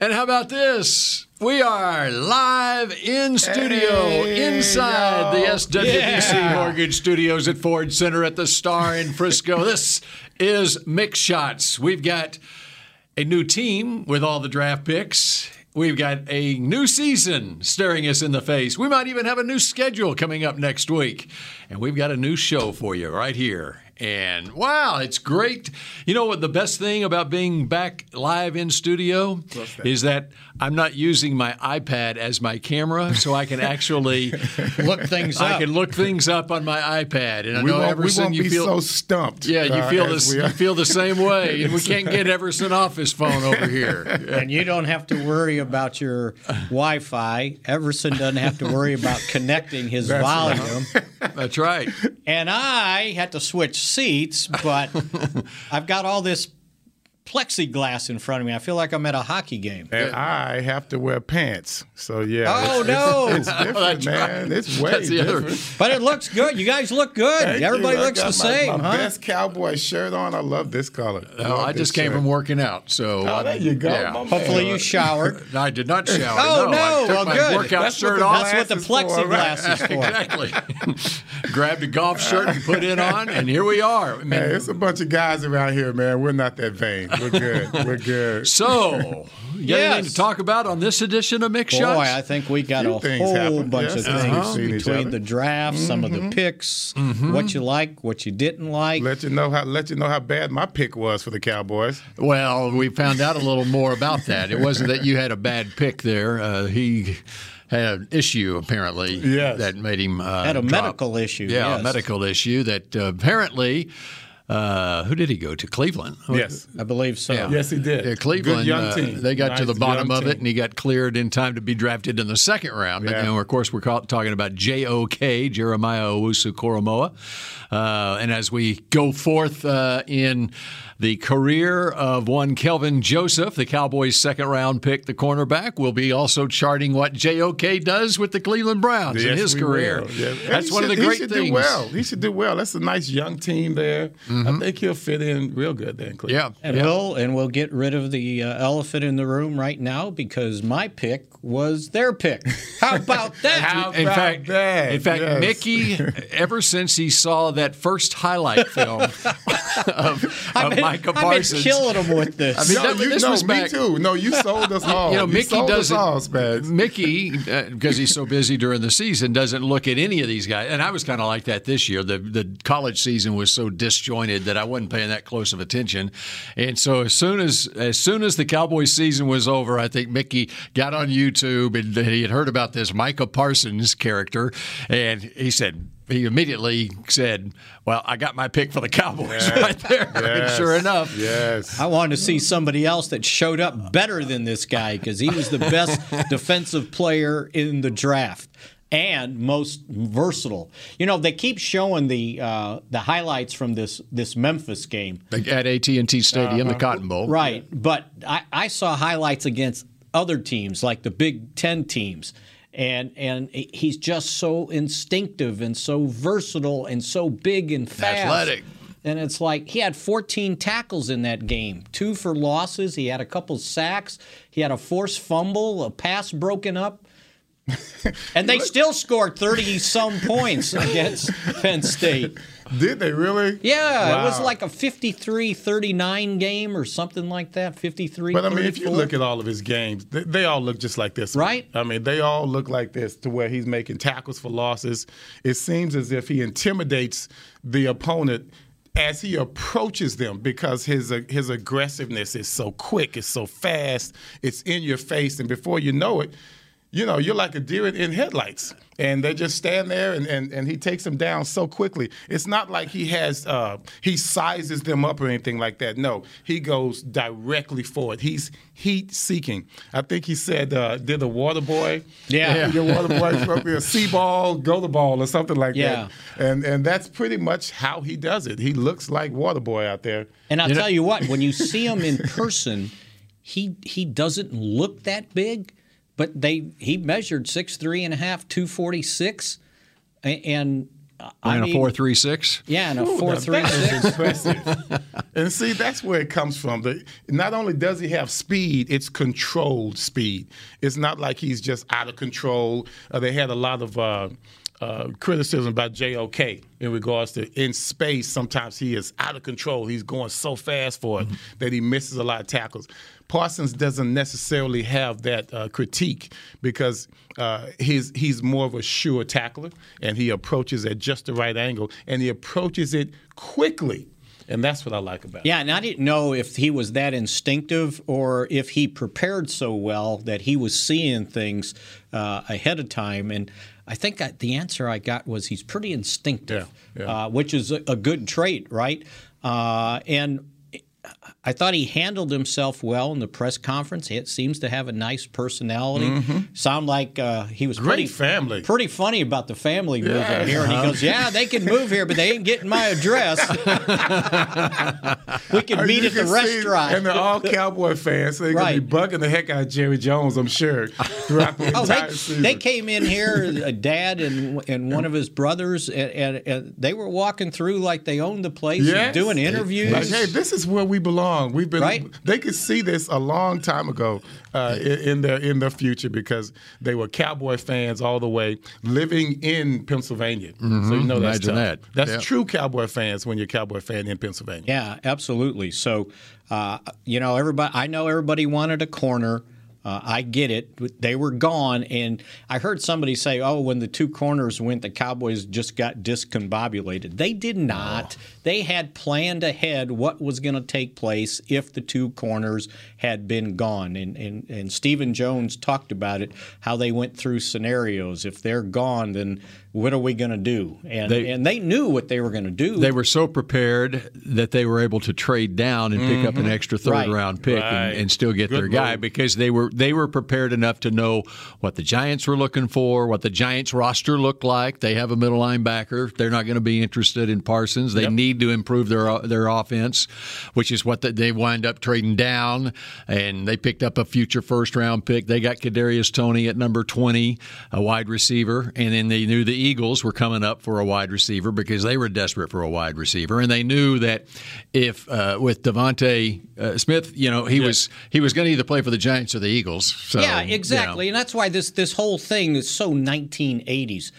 And how about this? We are live in studio Hey, inside the y'all. SWBC Yeah. Mortgage Studios at Ford Center at the Star in Frisco. this is Mick Shots. We've got a new team with all the draft picks. We've got a new season staring us in the face. We might even have a new schedule coming up next week. And we've got a new show for you right here. And wow, it's great. You know what the best thing about being back live in studio is that I'm not using my iPad as my camera, so I can actually Look things I up. can look things up on my iPad. And I We know won't, Everson, you feel so stumped. yeah, you uh, feel as this. You feel the same way, and we can't get Everson off his phone over here. and you don't have to worry about your Wi-Fi. Everson doesn't have to worry about connecting his That's right. That's right. And I had to switch seats, but I've got all this plexiglass in front of me. I feel like I'm at a hockey game. And I have to wear pants. So yeah. Oh, it's, no. It's, it's different, man. It's way That's the other- different. But it looks good. You guys look good. Thank Everybody you. I looks got the my, same, my huh? best cowboy shirt on. I love this color. No, love I just came shirt. from working out, so Oh, there um, you go. Yeah. my man. Hopefully you showered. I did not shower. Oh, no. I took Well, my good. workout That's what shirt the off. That's what the Glasses for, right? plexiglass is for. Exactly. Grabbed a golf shirt and put it on, and here we are. I mean, Hey, it's a bunch of guys around here, man. We're not that vain. We're good. We're good. so, you got anything to talk about on this edition of Mick Shots? Boy, I think we got Few a whole happened, bunch yes, of as things we've seen each between the draft, some of the picks, what you like, what you didn't like. Let you know how let you know how bad my pick was for the Cowboys. Well, we found out a little more about that. It wasn't that you had a bad pick there. Uh, he had an issue apparently Yes. that made him uh, Had a drop. medical issue, Yeah, yes. a medical issue that uh, apparently. Uh, who did he go to? Cleveland. Yes. I believe so. Yeah. Yes, he did. Yeah, Cleveland. Good young uh, team. they got to the bottom young of it, team. and he got cleared in time to be drafted in the second round. But Yeah. you know, of course, we're talking about J.O.K. Jeremiah Owusu Koramoah. Uh, and as we go forth uh, in the career of one Kelvin Joseph, the Cowboys' second round pick, the cornerback, we'll be also charting what J.O.K. does with the Cleveland Browns in his career. Yeah. That's he one of the should- great he should things. Do well. He should do well. That's a nice young team there. Mm-hmm. I think he'll fit in real good there in Cleveland. Yeah. And yeah. we'll and we'll get rid of the uh, elephant in the room right now because my pick was their pick. How about that? How in about fact, that? in fact, Yes. Mickey, ever since he saw that first highlight film of, I've of been, Micah I've been killing them with this. I mean, No, that- you, this no, was me back- too. No, you sold us all. you know, Mickey sold doesn't. us all, Spags. Mickey, uh, because he's so busy during the season, doesn't look at any of these guys. And I was kind of like that this year. The the college season was so disjointed that I wasn't paying that close of attention. And so as soon as as soon as the Cowboys season was over, I think Mickey got on YouTube and he had heard about this Micah Parsons character, and he said. He immediately said, "Well, I got my pick for the Cowboys right there." And Yes. sure enough, Yes. I wanted to see somebody else that showed up better than this guy because he was the best defensive player in the draft and most versatile. You know, they keep showing the uh, the highlights from this this Memphis game, at AT and T Stadium, the Cotton Bowl, right? But I, I saw highlights against other teams like the Big Ten teams. And and he's just so instinctive and so versatile and so big and fast. Athletic. And it's like he had 14 tackles in that game, two for losses. He had a couple sacks. He had a forced fumble, a pass broken up. and they still scored 30 some points against Penn State. Did they really? Yeah, it was like a 53 39 game or something like that. 53 But I mean, if you look at all of his games, they, they all look just like this. one. Right. I mean, they all look like this to where he's making tackles for losses. It seems as if he intimidates the opponent as he approaches them because his uh, his aggressiveness is so quick, it's so fast, it's in your face, and before you know it, you know, you're like a deer in headlights. And they just stand there and, and, and he takes them down so quickly. It's not like he has uh, he sizes them up or anything like that. No, he goes directly for it. He's heat seeking. I think he said uh, did the water boy. Yeah. The water boy a sea ball, go the ball or something like Yeah. that. And and that's pretty much how he does it. He looks like water boy out there. And I'll tell you what, when you see him in person, he he doesn't look that big, but they he measured six three and a half, two forty six, and I And a four three six. yeah, and a Ooh, four now three that is six. impressive. and see, that's where it comes from. The, not only does he have speed, it's controlled speed. It's not like he's just out of control. Uh, they had a lot of uh, uh, criticism about JOK in regards to in space. Sometimes he is out of control. He's going so fast for it that he misses a lot of tackles. Parsons doesn't necessarily have that uh, critique because uh, he's he's more of a sure tackler and he approaches at just the right angle and he approaches it quickly, and that's what I like about. Yeah, and I didn't know if he was that instinctive or if he prepared so well that he was seeing things uh, ahead of time. And I think I, the answer I got was he's pretty instinctive, Yeah, yeah. Uh, which is a, a good trait, right? Uh, and I thought he handled himself well in the press conference. He seems to have a nice personality. Sound like uh, he was Mm-hmm. Great pretty, family. Pretty funny about the family moving Yeah. here. And he goes, "Yeah, they can move here, but they ain't getting my address. we can meet at the restaurant." and they're all Cowboy fans, so they're gonna be Right. bugging the heck out of Jerry Jones, I'm sure, the Oh, they, they came in here, a dad and and one of his brothers, and, and, and they were walking through like they owned the place, and doing interviews. Like, hey, this is where we belong. We've been. Right. They could see this a long time ago uh, in, in their in their future because they were Cowboy fans all the way, living in Pennsylvania. So you know that's Imagine tough. that. That's Yeah. true Cowboy fans when you're a Cowboy fan in Pennsylvania. Yeah, absolutely. So, uh, you know, everybody. I know everybody wanted a corner. Uh, I get it. They were gone, and I heard somebody say, "Oh, when the two corners went, the Cowboys just got discombobulated." They did not. They had planned ahead what was going to take place if the two corners had been gone, and and and Stephen Jones talked about it, how they went through scenarios. If they're gone, then what are we going to do? And They- and they knew what they were going to do. They were so prepared that they were able to trade down and pick up an mm-hmm. extra third Right. round pick Right. and, and still get Good their guy move. because they were they were prepared enough to know what the Giants were looking for, what the Giants roster looked like. They have a middle linebacker. They're not going to be interested in Parsons. They need to improve their their offense, which is what the, they wind up trading down. And they picked up a future first round pick. They got Kadarius Toney at number twenty, a wide receiver, and then they knew the Eagles were coming up for a wide receiver because they were desperate for a wide receiver, and they knew that if uh, with DeVonta uh, Smith, you know, he was he was going to either play for the Giants or the Eagles. So, yeah, you know. exactly, and that's why this this whole thing is so 1980s.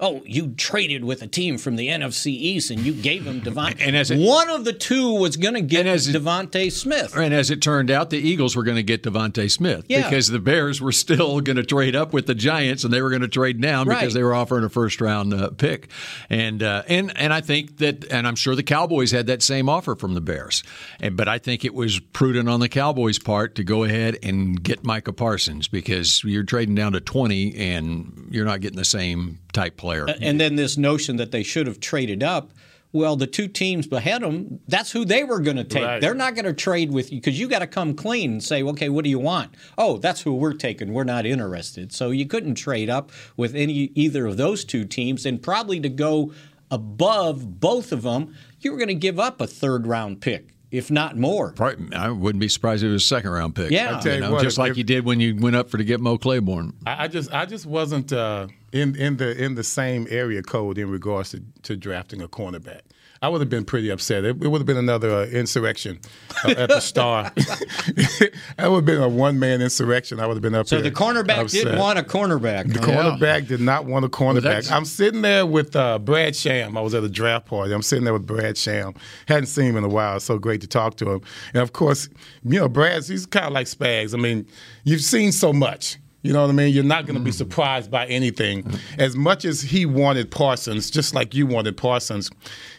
Oh, you traded with a team from the NFC East and you gave him DeVonta. And as it- one of the two was going to get DeVonta Smith. And as it turned out, the Eagles were going to get DeVonta Smith Yeah. because the Bears were still going to trade up with the Giants, and they were going to trade down Right. because they were offering a first round uh, pick. And uh, and and I think that, and I'm sure the Cowboys had that same offer from the Bears. And but I think it was prudent on the Cowboys' part to go ahead and get Micah Parsons because you're trading down to 20, and you're not getting the same type player. And then this notion that they should have traded up. Well, the two teams ahead them, that's who they were going to take. Right. They're not going to trade with you because you got to come clean and say, okay, what do you want? Oh, that's who we're taking. We're not interested. So you couldn't trade up with any either of those two teams, and probably to go above both of them, you were going to give up a third round pick, if not more. Probably- I wouldn't be surprised if it was a second round pick. Yeah. I tell You you know, what, just if- like you did when you went up for to get Mo Claiborne. I, I just I just wasn't uh, in in the in the same area code in regards to, to drafting a cornerback. I would have been pretty upset. It, it would have been another uh, insurrection uh, at the Star. that would have been a one man insurrection. I would have been up So there the cornerback upset. didn't want a cornerback. The cornerback did not want a cornerback. I'm sitting there with uh, Brad Sham. I was at a draft party. I'm sitting there with Brad Sham. Hadn't seen him in a while. It's so great to talk to him. And of course, you know, Brad's he's kind of like Spags. I mean, you've seen so much. You know what I mean? You're not going to be surprised by anything. As much as he wanted Parsons, just like you wanted Parsons,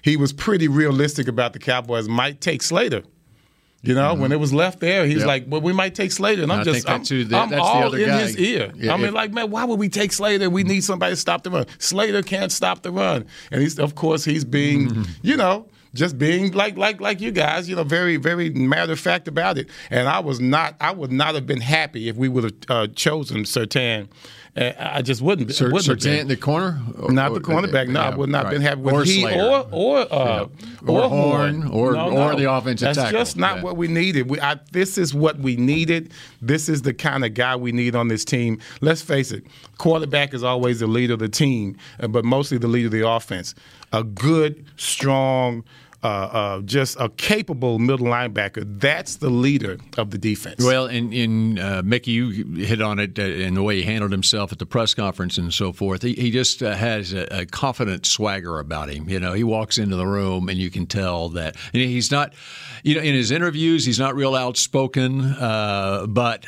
he was pretty realistic about the Cowboys might take Slater. You know, when it was left there, he's yep. like, "Well, we might take Slater," and I'm I just, I'm, the, I'm all in guy. his ear. Yeah, I mean, like, man, why would we take Slater? We need somebody to stop the run. Slater can't stop the run, and he's, of course, he's being, mm-hmm. you know, just being like like like you guys, you know, very very matter of fact about it. And I was not, I would not have been happy if we would have uh, chosen Surtain I just wouldn't. Sir, wouldn't Surtain the corner, not the cornerback. No, yeah, I would not right. been happy with or he or or uh, yeah. or, or Horn or no, no. or the offensive tackle. That's tackle. just not yeah. what we needed. We, I, this is what we needed. This is the kind of guy we need on this team. Let's face it, quarterback is always the leader of the team, uh, but mostly the leader of the offense. A good, strong uh, uh, just a capable middle linebacker. That's the leader of the defense. Well, in, in uh, Mickey, you hit on it uh, in the way he handled himself at the press conference and so forth. He, he just uh, has a, a, confident swagger about him. You know, he walks into the room and you can tell that And he's not. You know, in his interviews, he's not real outspoken, uh, but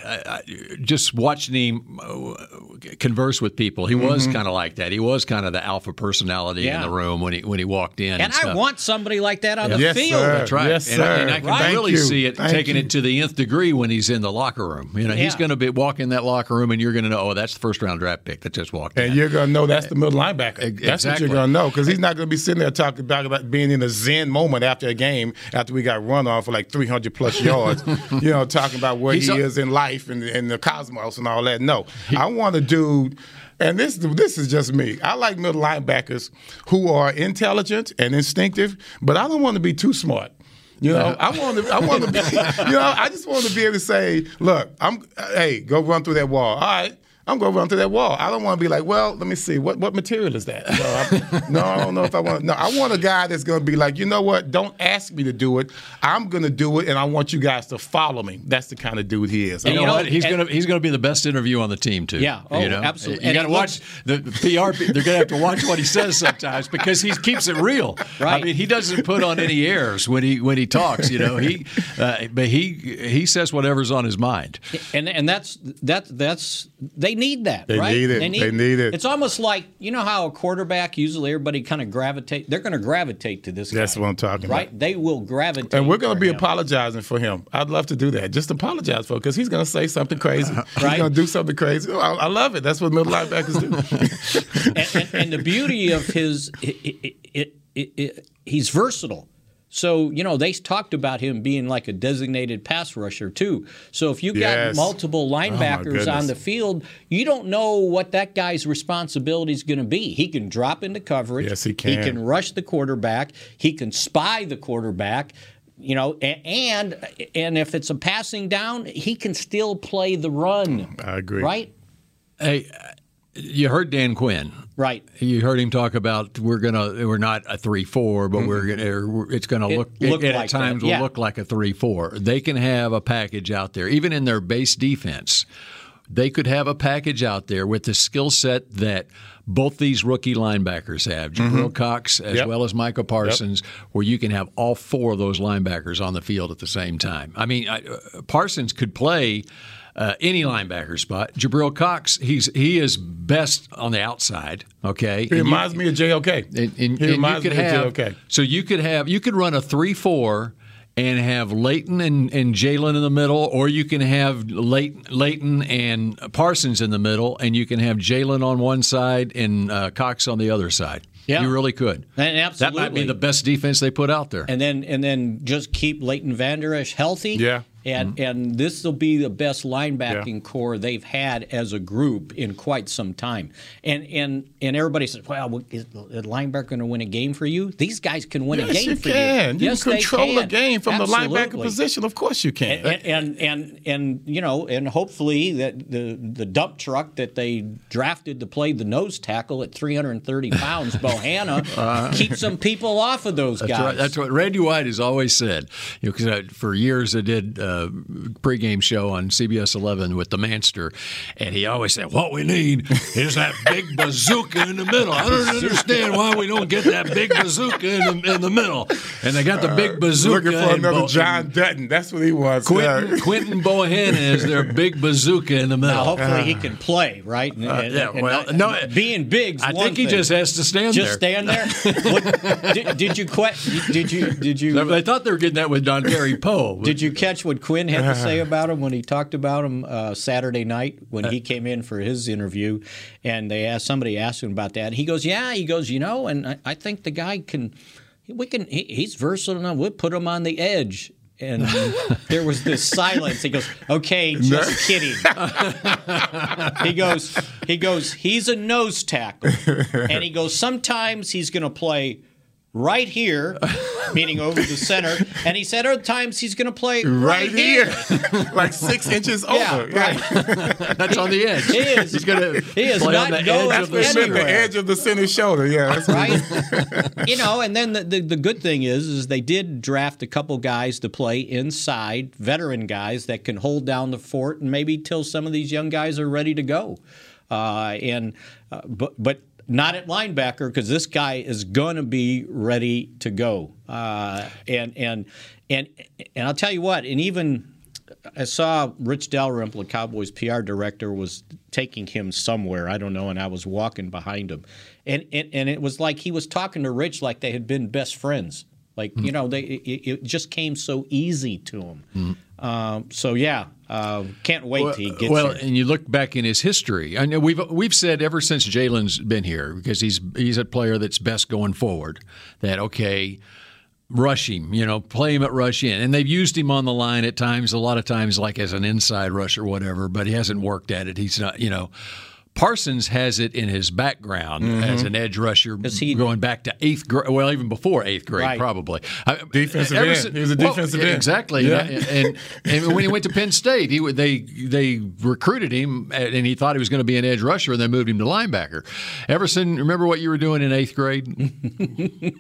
just watching him converse with people, he mm-hmm. was kind of like that. He was kind of the alpha personality yeah. in the room when he when he walked in. And, and I want somebody like that that on the yes, field. Sir. That's right. Yes, and, sir. I, and I can right. really you. see it Thank taking you. it to the nth degree when he's in the locker room. You know, he's going to be walk in that locker room, and you're going to know, oh, that's the first round draft pick that just walked And in. you're gonna know that's uh, the middle linebacker. Ex- That's what you're gonna know because he's not gonna be sitting there talking about, about being in a zen moment after a game after we got run off for like 300 plus yards. you know, talking about where He's he a- is in life and, and the cosmos and all that. No, I want a dude. And this this is just me. I like middle linebackers who are intelligent and instinctive, but I don't want to be too smart. You know, I want to. I want to be. You know, I just want to be able to say, "Look, I'm. Hey, go run through that wall. All right, I'm going to run through that wall. I don't want to be like, well, let me see, what what material is that? No, I, no, I don't know if I want. No, I want a guy that's going to be like, you know what? Don't ask me to do it. I'm going to do it, and I want you guys to follow me. That's the kind of dude he is. You know, you know, what? He's and- going to he's going to be the best interview on the team too. Yeah. Oh, you know? absolutely. You got to watch the, the PR. They're going to have to watch what he says sometimes because he keeps it real. Right. I mean, he doesn't put on any airs when he when he talks. You know, he uh, but he he says whatever's on his mind. and and that's that that's they need that They right need it. They need it. it's almost like you know how a quarterback usually everybody kind of gravitate they're going to gravitate to this That's guy, what I'm talking right about. they will gravitate And we're going to be him. apologizing for him. I'd love to do that. Just apologize for because he's going to say something crazy. He's going to do something crazy. Oh, I, I love it. That's what middle linebackers do. and, and, and the beauty of his it, it, it, he's versatile so you know they talked about him being like a designated pass rusher too so if you got Yes. Oh, multiple linebackers goodness. on the field you don't know what that guy's responsibility is going to be he can drop into coverage Yes, he can. he can. can rush the quarterback he can spy the quarterback you know, and and if it's a passing down, he can still play the run. I agree. Right, Hey, you heard Dan Quinn. Right. You heard him talk about we're gonna we're not a three four, but we're gonna it's gonna It look, looked it, like at times that, will look like a three four. They can have a package out there, even in their base defense. They could have a package out there with the skill set that both these rookie linebackers have, Jabril Cox as Yep. well as Michael Parsons, where you can have all four of those linebackers on the field at the same time. I mean, I, uh, Parsons could play uh, any linebacker spot. Jabril Cox, he's he is best on the outside. Okay, He And you- reminds me of JOK. and, and- he you reminds could me have of JOK. so you could have you could run a three four and have Leighton and, and Jaylon in the middle, or you can have Leighton, Leighton and Parsons in the middle, and you can have Jaylon on one side and uh, Cox on the other side. Yeah. you really could. And That might be the best defense they put out there. and then and then just keep Leighton Vander Esch healthy. Yeah. And and this will be the best linebacking core they've had as a group in quite some time. And and and everybody says, "Well, is the linebacker going to win a game for you?" These guys can win a Yes, game you for can. you. You yes, can control can. a game from the linebacker position. Of course you can. And, and and and you know, and hopefully that the the dump truck that they drafted to play the nose tackle at 330 pounds, Bohanna, keeps some people off of those That's guys. right. That's what Randy White has always said. You know, 'cause, uh, for years I did uh, uh, pregame show on CBS 11 with the Manster, and he always said, "What we need is that big bazooka in the middle." I don't understand why we don't get that big bazooka in the, in the middle. And they got the big uh, bazooka. Looking for and another Bo- John Dutton. That's what he wants. Quinton, Yeah. Quinton Bohanna is their big bazooka in the middle. Now, hopefully he uh-huh. can play, right? Uh, and, and- yeah, and well, not- no, being big. I think he just has to stand just there. Just stand there. What, did, did you quit? Did you did you They thought they were getting that with Dontari Poe. Did you catch what Quinn had to say about him when he talked about him uh, Saturday night when he came in for his interview? And they asked somebody asked him about that. He goes, "Yeah." He goes, "You know," and I, I think the guy can. We can. He, he's versatile enough. We'll put him on the edge. And there was this silence. He goes, "Okay, just kidding." he goes, he goes, he's a nose tackle, and he goes. Sometimes he's going to play right here, meaning over the center, and he said other times he's going to play Right right, here, like six inches Yeah, over. right. That's on the edge. He is. He's going to He is play not on the going edge of the center. the edge of the center shoulder. Yeah, that's right? you know, and then the, the, the good thing is, is they did draft a couple guys to play inside, veteran guys that can hold down the fort, and maybe till some of these young guys are ready to go. Uh, and uh, but but not at linebacker because this guy is going to be ready to go. Uh, and and and and I'll tell you what, and even. I saw Rich Dalrymple, the Cowboys PR director, was taking him somewhere. I don't know, and I was walking behind him, and and, and it was like he was talking to Rich like they had been best friends. Like you know, they it, it just came so easy to him. Um, so yeah, uh, can't wait till he gets well, here. and you look back in his history. I know we've we've said ever since Jaylon's been here because he's he's a player that's best going forward. That okay, rush him, you know, play him at rush in, and they've used him on the line at times. A lot of times, like as an inside rush or whatever, but he hasn't worked at it. He's not, you know. Parsons has it in his background as an edge rusher, he- going back to eighth grade. Well, even before eighth grade, Right. probably. I- Defensive ever end. sin- He was a well, defensive end. Exactly. Yeah. And, and and when he went to Penn State, he they they recruited him, and he thought he was going to be an edge rusher, and they moved him to linebacker. Everson, remember what you were doing in eighth grade?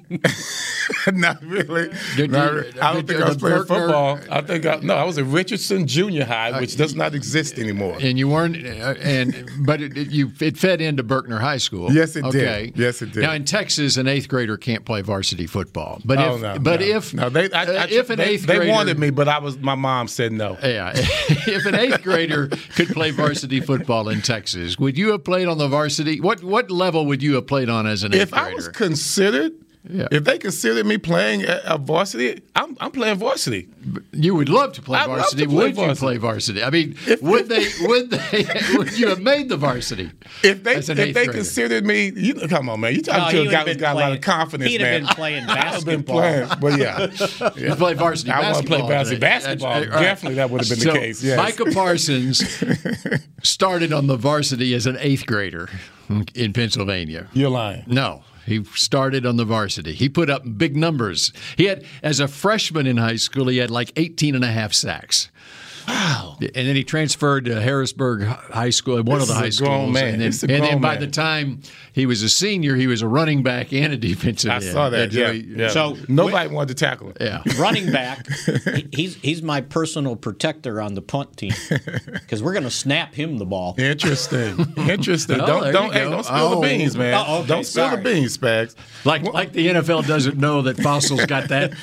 Not really. Did Not you- re- I don't did think I was playing Berkner- football. I think I, no, I was at Richardson Junior High, which does not exist anymore. And you weren't, uh, and but it, it- you it fed into Berkner High School. Yes, it did. Yes, it did. Now in Texas, an eighth grader can't play varsity football. But Oh if no! but no. if no, they, I, uh, I, if an they, eighth they wanted me, but I was my mom said no. Yeah, if an eighth grader could play varsity football in Texas, would you have played on the varsity? What what level would you have played on as an eighth If grader? If I was considered, Yeah. if they considered me playing a, a varsity, I'm, I'm playing varsity. You would love to play I'd varsity. to play would you play varsity? I mean, would they? Would they? Would you have made the varsity? If they as if an eighth they grader? consideted me, you come on, man. You No, talking he to a guy have who's been got a lot of confidence, he'd man. have been playing basketball. I'd have been playing, but yeah, You play varsity I wanna play varsity basketball. that's- all right. Definitely that would have been the case, yes. Micah Parsons started on the varsity as an eighth grader in Pennsylvania. you're lying. No, he started on the varsity. He put up big numbers. He had, as a freshman in high school, he had like 18 and a half sacks. Wow. And then he transferred to Harrisburg High School, one This of the is high a grown schools. man. And then, This is and then grown by man. the time he was a senior, he was a running back and a defensive I end. saw that. Yeah, so yeah. So, nobody wanted to tackle him. yeah. running back, he's he's my personal protector on the punt team because we're going to snap him the ball. Interesting. Interesting. Oh, don't don't hey, don't spill Oh. the beans, man. Oh, okay, don't spill sorry. the beans, Spags. Like, like the NFL doesn't know that Fassel's got that.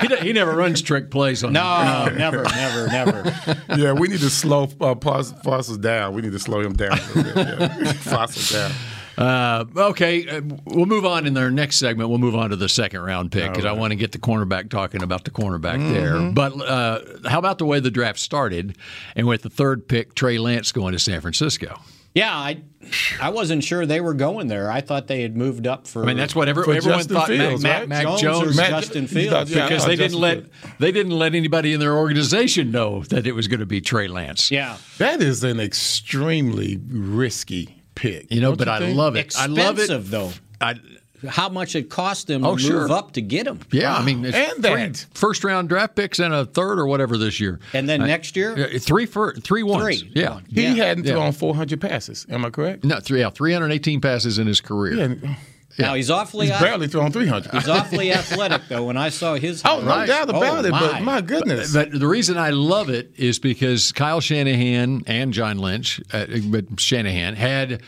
he, he never runs trick plays on No, never, never, never. Yeah, we need to slow uh, Fassels down. We need to slow him down a. Yeah. Fassels down. Uh, okay, uh, we'll move on in our next segment. We'll move on to the second round pick because I want to get the cornerback talking about the cornerback there. But uh, how about the way the draft started, and with the third pick, Trey Lance going to San Francisco? Yeah, I I wasn't sure they were going there. I thought they had moved up for. I mean, that's what every, everyone Justin thought. Fields, Mac, right? Mac Jones Jones, or Mac- Justin Fields. thought- yeah, because I they thought didn't let Fields. they didn't let anybody in their organization know that it was going to be Trey Lance. yeah. That is an extremely risky pick. You know, Don't but I think? love it. I love it. Expensive, though. I, How much it cost them Oh, to sure. move up to get him? yeah, I mean, it's And three that. first round draft picks and a third or whatever this year. And then next year, Yeah, Three for three ones. Three. Yeah. He Yeah. hadn't Yeah. thrown 400 passes. Am I correct? No, three, yeah, 318 passes in his career. Yeah. Now he's awfully He's barely thrown 300. He's awfully athletic though. When I saw his, Oh, no highlights- doubt about oh, it. But my. my goodness. But the reason I love it is because Kyle Shanahan and John Lynch, uh, but Shanahan had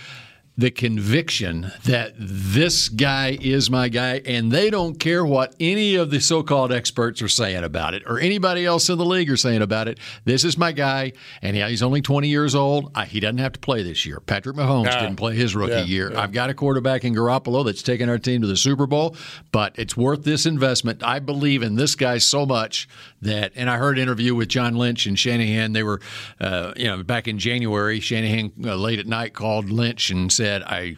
the conviction that this guy is my guy, and they don't care what any of the so-called experts are saying about it or anybody else in the league are saying about it. This is my guy, and yeah, he's only 20 years old. I, he doesn't have to play this year. Patrick Mahomes Ah, didn't play his rookie yeah, year. yeah. I've got a quarterback in Garoppolo that's taken our team to the Super Bowl, but it's worth this investment. I believe in this guy so much that, and I heard an interview with John Lynch and Shanahan. They were, uh, you know, back in January. Shanahan uh, late at night called Lynch and said, "I,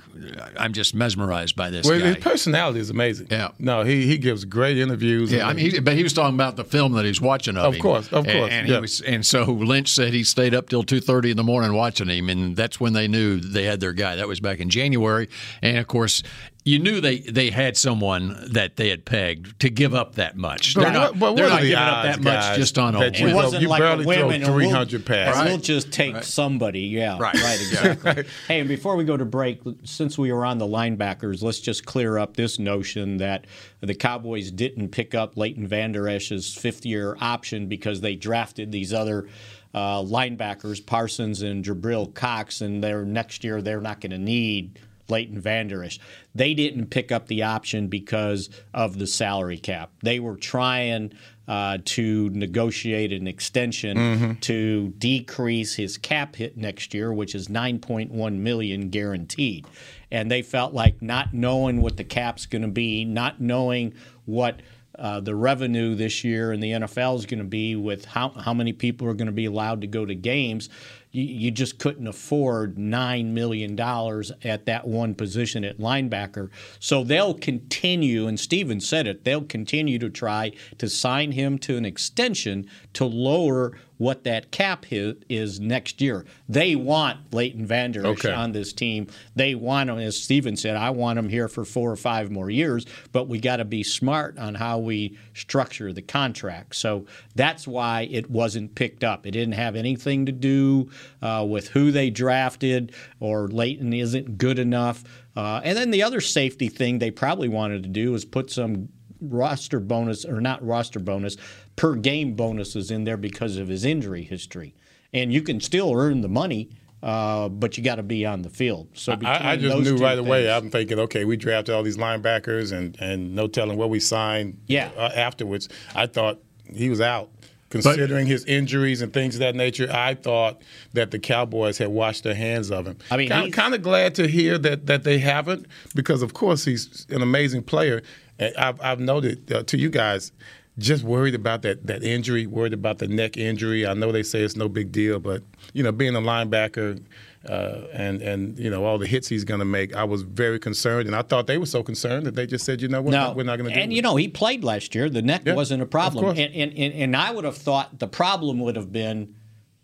I'm just mesmerized by this Well, guy." his personality is amazing. Yeah. No, he, he gives great interviews. Yeah, I mean, he, but he was talking about the film that he's watching of, Of him. course, of And- course, And, yeah. he was, and so Lynch said he stayed up till two thirty in the morning watching him, and that's when they knew they had their guy. That was back in January, and of course. You knew they, they had someone that they had pegged to give up that much. But they're not, what- but they're not the giving up that much just on a that you It throw- wasn't you like barely a throw women. and we'll- 300 passes. and We'll just take somebody. Yeah, Right. right, exactly. Hey, and before we go to break, since we were on the linebackers, let's just clear up this notion that the Cowboys didn't pick up Leighton Vander Esch's fifth-year option because they drafted these other. Uh, linebackers Parsons and Jabril Cox, and they're next year they're not going to need Leighton Vander Esch. They didn't pick up the option because of the salary cap. They were trying uh, to negotiate an extension to decrease his cap hit next year, which is 9.1 million guaranteed. And they felt like not knowing what the cap's going to be, not knowing what uh, the revenue this year in the NFL is going to be with how, how many people are going to be allowed to go to games. You, you just couldn't afford $9 million at that one position at linebacker. So they'll continue, and Stephen said it, they'll continue to try to sign him to an extension to lower what that cap hit is next year. They want Leighton Vander Okay. on this team. They want him, as Stephen said, I want him here for four or five more years, but we got to be smart on how we structure the contract. So that's why it wasn't picked up. It didn't have anything to do uh, with who they drafted or Leighton isn't good enough. Uh, and then the other safety thing they probably wanted to do is put some roster bonus or not roster bonus per game bonuses in there because of his injury history and you can still earn the money uh, but you got to be on the field so I, I just knew right away. things- I'm thinking, okay, we drafted all these linebackers, and, and no telling what we signed. Yeah. uh, afterwards, I thought he was out. Considering his injuries and things of that nature, I thought that the Cowboys had washed their hands of him. I mean, kind, he's- kind of glad to hear that that they haven't, because of course he's an amazing player. And I've, I've noted uh, to you guys, just worried about that that injury, worried about the neck injury. I know they say it's no big deal, but you know, being a linebacker uh, and and you know all the hits he's going to make, I was very concerned, and I thought they were so concerned that they just said, you know what, no, we're not going to do and you know he played last year. The neck Yeah, wasn't a problem, and, and, and and I would have thought the problem would have been,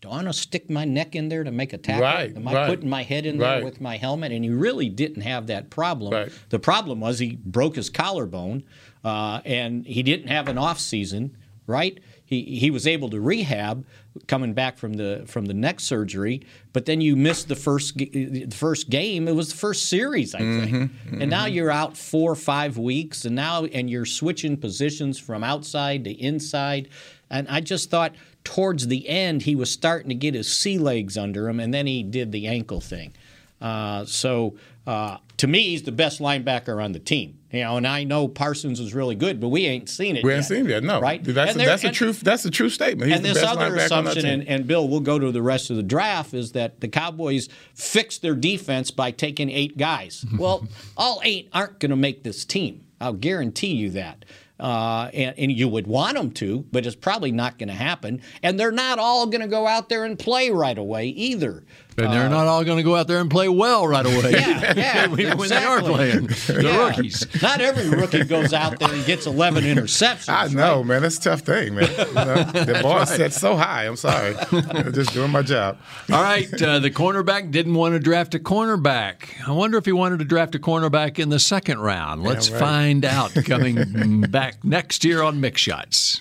do I want to stick my neck in there to make a tackle? Right, Am I right, putting my head in there right. with my helmet? And he really didn't have that problem. Right. The problem was he broke his collarbone, uh, and he didn't have an off season. Right? He he was able to rehab coming back from the from the neck surgery, but then you missed the first the first game. It was the first series, I think, Mm-hmm, and now you're out four or five weeks, and now and you're switching positions from outside to inside. And I just thought towards the end he was starting to get his sea legs under him, and then he did the ankle thing. Uh, so uh, to me, he's the best linebacker on the team. You know, and I know Parsons is really good, but we ain't seen it. we yet, haven't seen that. No, right? That's a, there- that's a true that's a true statement. He's and this other linebacker on that assumption, and, and Bill, we'll go to the rest of the draft, is that the Cowboys fixed their defense by taking eight guys. well, all eight aren't going to make this team. I'll guarantee you that. Uh, and, and you would want them to, but it's probably not going to happen. And they're not all going to go out there and play right away either. And they're not all going to go out there and play well right away. Yeah, yeah, Even when they are playing. The Yeah. rookies. Not every rookie goes out there and gets 11 interceptions. I know, man. That's a tough thing, man. You know, the bar is set so high. I'm sorry. Just doing my job. All right, uh, the cornerback didn't want to draft a cornerback. I wonder if he wanted to draft a cornerback in the second round. Let's right. find out coming back next year on Mick Shots.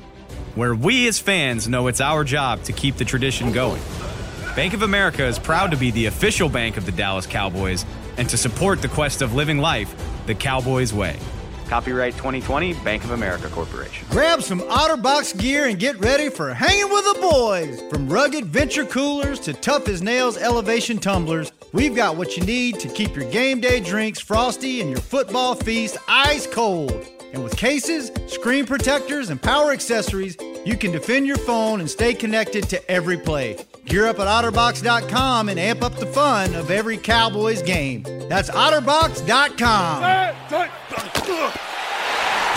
Where we as fans know it's our job to keep the tradition going. Bank of America is proud to be the official bank of the Dallas Cowboys and to support the quest of living life the Cowboys way. Copyright 2020 Bank of America Corporation. Grab some OtterBox gear and get ready for hanging with the boys. From rugged venture coolers to tough as nails elevation tumblers, we've got what you need to keep your game day drinks frosty and your football feast ice cold. And with cases, screen protectors, and power accessories, you can defend your phone and stay connected to every play. Gear up at OtterBox.com and amp up the fun of every Cowboys game. That's OtterBox.com.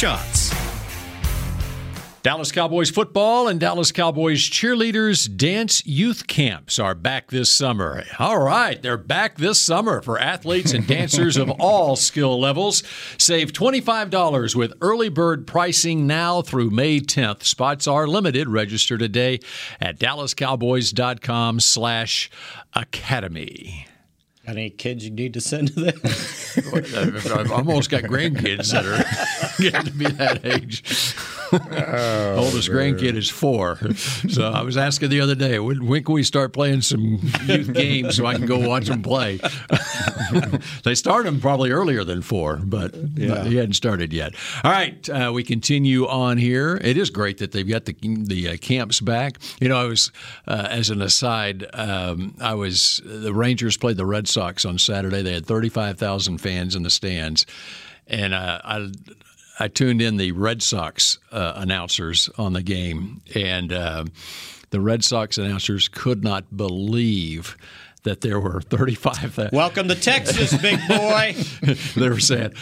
shots. Dallas Cowboys football and Dallas Cowboys cheerleaders dance youth camps are back this summer. All right, they're back this summer for athletes and dancers of all skill levels. Save $25 with early bird pricing now through May 10th. Spots are limited. Register today at dallascowboys.com slash academy. Any kids you need to send to them? I've almost got grandkids that are getting to be that age. Oh, Oldest grandkid is four. So I was asking the other day, when, when can we start playing some youth games so I can go watch them play? they start them probably earlier than four, but Yeah. he hadn't started yet. All right, uh, we continue on here. It is great that they've got the the uh, camps back. You know, I was uh, as an aside, um, I was the Rangers played the Red Sox on Saturday. They had thirty five thousand fans in the stands, and uh, I. I tuned in the Red Sox uh, announcers on the game, and uh, the Red Sox announcers could not believe that there were 35,000. Welcome to Texas, big boy. they were saying,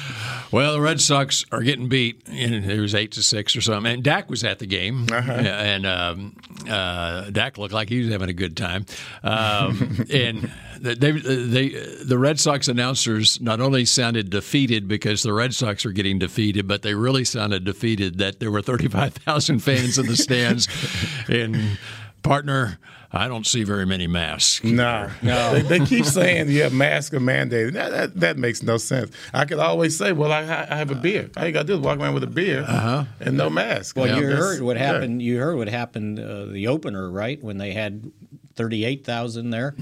"Well, the Red Sox are getting beat." And it was eight to six or something. And Dak was at the game, and um, uh, Dak looked like he was having a good time. Um, and they, they, the Red Sox announcers not only sounded defeated because the Red Sox are getting defeated, but they really sounded defeated that there were thirty-five thousand fans in the stands. and partner. I don't see very many masks. No, no. They, they keep saying you have mask or mandate. That, that that makes no sense. I could always say, well, I, I have a beer. All you got to do is walk around with a beer and no mask. Well, you That's- heard what yeah. happened. You heard what happened uh, the opener, right? When they had thirty-eight thousand there,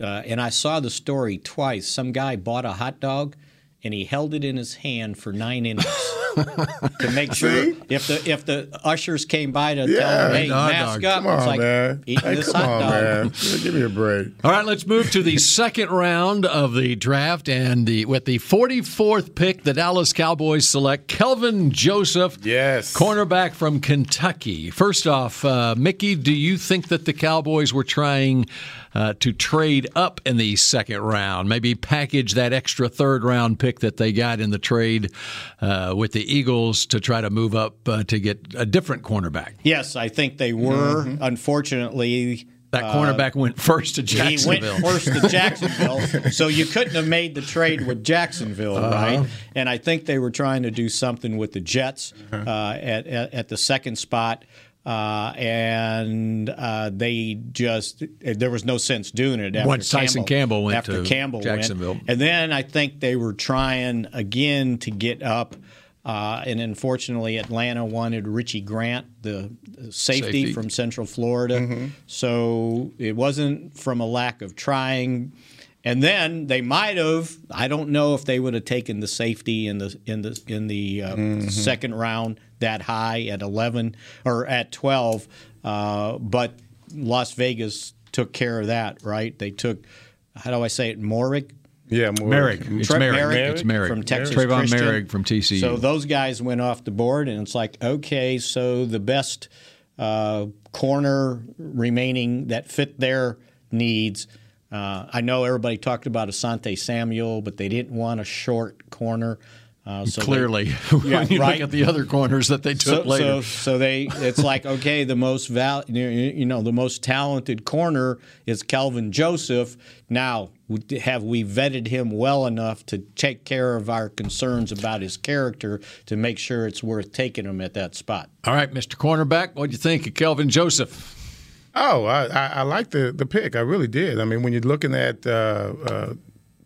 uh, and I saw the story twice. Some guy bought a hot dog, and he held it in his hand for nine innings to make sure See? if the if the ushers came by to Yeah, tell him, "Hey, mask dog. up," Come on, it's like man. eating Hey, this come hot on, dog. man. Give me a break. All right, let's move to the second round of the draft, and the with the 44th pick, the Dallas Cowboys select Kelvin Joseph, Yes. cornerback from Kentucky. First off, uh, Mickey, do you think that the Cowboys were trying uh, to trade up in the second round, maybe package that extra third round pick that they got in the trade uh, with the Eagles to try to move up uh, to get a different cornerback? Yes, I think they were. Unfortunately, That cornerback went first to Uh, He went Jacksonville. first to Jacksonville, so you couldn't have made the trade with Jacksonville, Uh-huh. right? And I think they were trying to do something with the Jets Uh-huh. uh, at, at at the second spot. Uh, and uh, they just there was no sense doing it after Once Tyson Campbell went after to Campbell went. Jacksonville. and then I think they were trying again to get up Uh, and unfortunately, Atlanta wanted Richie Grant, the safety, Safety. from Central Florida. So it wasn't from a lack of trying. And then they might have. I don't know if they would have taken the safety in the in the in the uh, second round that high at eleven or at twelve. Uh, but Las Vegas took care of that, right? They took. How do I say it? Morick. Yeah, more Merrick. It's Tre- Merrick. Merrick It's Merrick. from Texas Trayvon Christian. Merrick from TCU. So those guys went off the board, and it's like, okay, so the best uh, corner remaining that fit their needs. Uh, I know everybody talked about Asante Samuel, but they didn't want a short corner. Uh, so they- Clearly, Yeah, when you right. look at the other corners that they took so, later. So, so they, it's like okay, the most val, you you know, the most talented corner is Kelvin Joseph. Now, have we vetted him well enough to take care of our concerns about his character to make sure it's worth taking him at that spot? All right, Mr. Cornerback, what do you think of Kelvin Joseph? Oh, I, I, I like the the pick. I really did. I mean, when you're looking at uh, uh,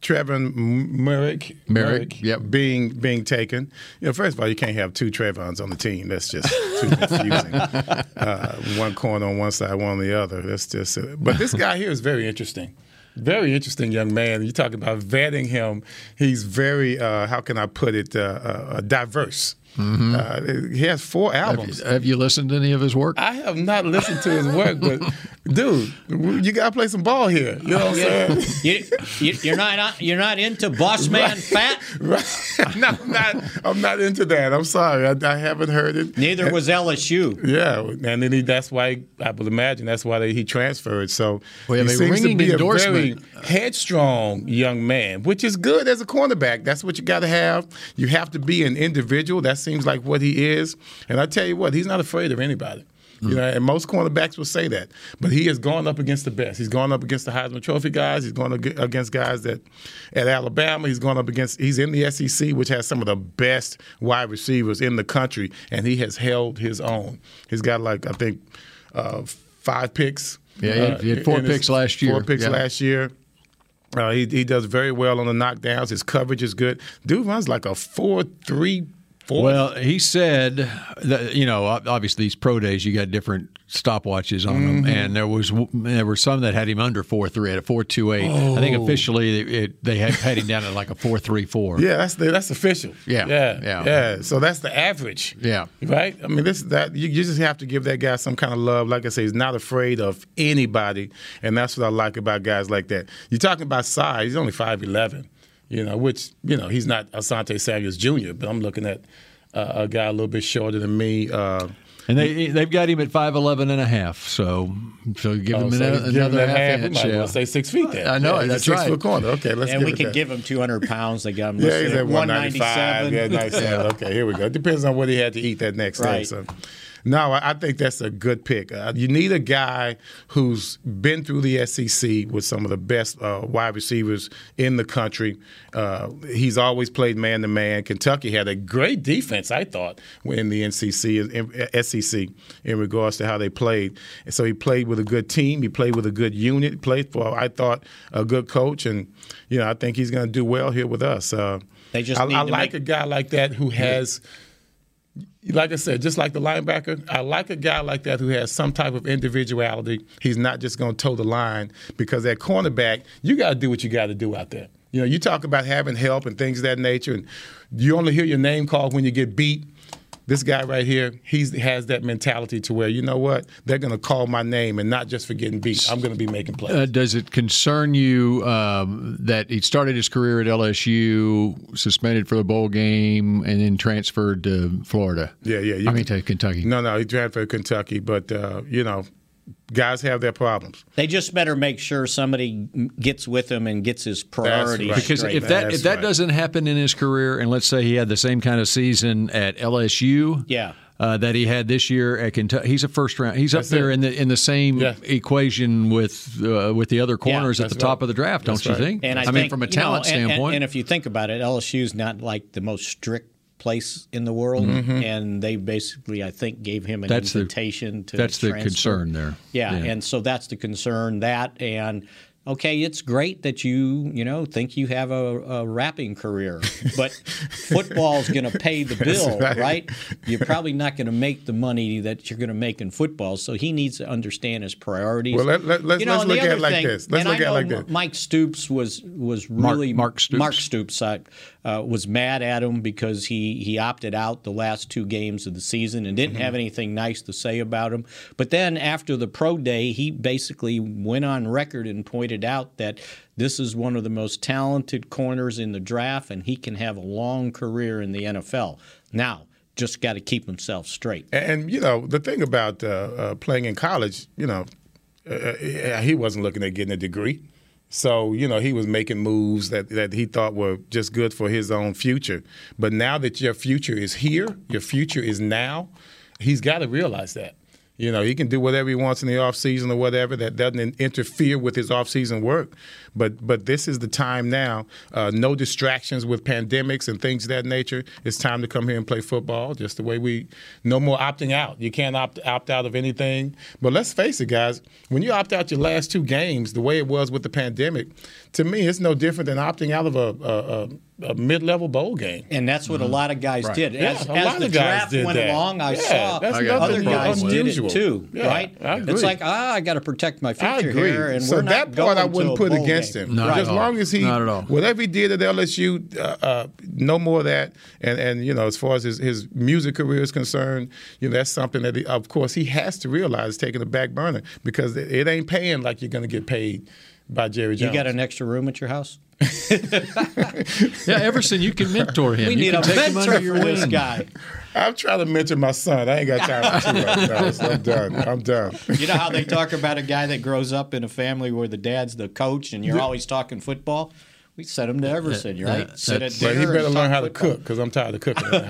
Trevon Merrick, Merrick, yep. being being taken. You know, first of all, you can't have two Trevons on the team. That's just too confusing. uh, one corner on one side, one on the other. That's just. Uh, but this guy here is very interesting. Very interesting young man. You talk about vetting him. He's very, uh, how can I put it, uh, uh, diverse. Uh, he has four Have albums. you, have you listened to any of his work? I have not listened to his work, but dude, you gotta play some ball here. You know what I'm saying? You, you, you're not uh, you're not into boss man fat. Right. no, I'm not. I'm not into that. I'm sorry. I, I haven't heard it. Neither was LSU. Yeah, and then he, that's why I would imagine that's why they, he transferred. So We have he a seems to be a very headstrong young man, which is good as a cornerback. That's what you got to have. You have to be an individual. That seems like what he is. And I tell you what, he's not afraid of anybody. You know, and most cornerbacks will say that. But he has gone up against the best. He's gone up against the Heisman Trophy guys. He's gone against guys that at Alabama. He's gone up against. He's in the SEC, which has some of the best wide receivers in the country, and he has held his own. He's got like I think uh, five picks. Yeah, he had- he had four picks last year. Four picks Yeah. last year. Uh, he, he does very well on the knockdowns. His coverage is good. Dude runs like a four three Well, he said that you know, obviously these pro days you got different stopwatches on Mm-hmm. them, and there was there were some that had him under four three at a four two eight. I think Oh. officially it, it, they had, had him down at like a four three four. Yeah, that's the, that's official. Yeah, yeah, yeah. yeah, So that's the average. Yeah. right. I mean, this that you, you just have to give that guy some kind of love. Like I say, he's not afraid of anybody, and that's what I like about guys like that. You're talking about size. He's only five eleven. You know, which you know he's not Asante Samuels Jr. But I'm looking at uh, a guy a little bit shorter than me. Uh, And they they've got him at 5'11 and a half, so so give oh, him so another, give another that half, half. We inch. might yeah. well say six feet there. I know, Yeah, that's six right. foot corner. Okay, let's and give we it could give him 200 pounds. They got him Yeah, he's at at 195. Yeah, 97. Okay, here we go. It depends on what he had to eat that next day. So, no, I think that's a good pick. Uh, you need a guy who's been through the SEC with some of the best uh, wide receivers in the country. Uh, he's always played man to man. Kentucky had a great defense, I thought, in the NCC, in, SEC, in regards to how they played. And so he played with a good team. He played with a good unit. Played for, I thought, a good coach. And you know, I think he's going to do well here with us. Uh, They just I, need I like make- a guy like that who has, like I said, just like the linebacker, I like a guy like that who has some type of individuality. He's not just going to toe the line because at cornerback, you got to do what you got to do out there. You know, you talk about having help and things of that nature, and you only hear your name called when you get beat. This guy right here, he has that mentality to where you know what they're going to call my name and not just for getting beat. I'm going to be making plays. Uh, does it concern you um, that he started his career at LSU, suspended for the bowl game, and then transferred to Florida? Yeah, yeah. you I mean to Kentucky. No, no, he transferred to Kentucky, but uh, you know, guys have their problems. They just better make sure somebody gets with him and gets his priorities right. Because straight. if that That's if that right. doesn't happen in his career, and let's say he had the same kind of season at LSU, Yeah. uh, that he had this year at Kentucky, he's a first round. He's up That's there it. in the in the same Yeah. equation with uh, with the other corners at that's the top right. of the draft, That's don't you right. think? And I, mean, think, from a you know, talent and- and- standpoint, And, if you think about it, LSU's not like the most strict place in the world, and they basically, I think, gave him an Mm-hmm. That's the- invitation to. that's the concern there. Yeah, Yeah. and so that's the concern. That and okay, it's great that you you know think you have a, a rapping career, but football's going to pay the bill, right. right. You're probably not going to make the money that you're going to make in football. So he needs to understand his priorities. Well, let- let- let's- You know, let's look at it like thing- this. Let's look at it like this. Mike Stoops was was really Mark Mark Stoops. Mark Stoops uh, uh, was mad at him because he he opted out the last two games of the season and didn't Mm-hmm. have anything nice to say about him. But then after the pro day, he basically went on record and pointed out that this is one of the most talented corners in the draft, and he can have a long career in the NFL. Now, just got to keep himself straight. And, and, you know, the thing about uh, uh, playing in college, you know, uh, uh, he wasn't looking at getting a degree. So, you know, he was making moves that, that he thought were just good for his own future. But now that your future is here, your future is now, he's got to realize that. You know, he can do whatever he wants in the off season or whatever that doesn't interfere with his off season work. But but this is the time now. Uh, no distractions with pandemics and things of that nature. It's time to come here and play football, just the way we. No more opting out. You can't opt opt out of anything. But let's face it, guys. When you opt out your last two games, the way it was with the pandemic, to me, it's no different than opting out of a, a, a, a mid level bowl game. And that's what a lot of guys Right. did. Yeah, As, a as lot the of guys draft went that. along, I Yeah, saw other guys unusual. did it too, Yeah, right? I agree. It's like, ah, I got to protect my I future agree. here, and so we're not that part I going wouldn't to put bowl against game. him. Not at as all. long as he, Not at all. whatever he did at LSU, uh, uh, no more of that. And and you know, as far as his, his music career is concerned, you know, that's something that, he, of course, he has to realize taking a back burner because it, it ain't paying like you're going to get paid by Jerry You got an extra room at your house? Yeah, Everson, you can mentor him. We You need can a take him mentor under your for this guy. I'm trying to mentor my son. I ain't got time for two right now. So I'm done. I'm done. You know how they talk about a guy that grows up in a family where the dad's the coach and you're always talking football? We sent him to Everson, Uh, right? uh, Sit at that's- But he better learn talk how to football. cook because I'm tired of cooking at the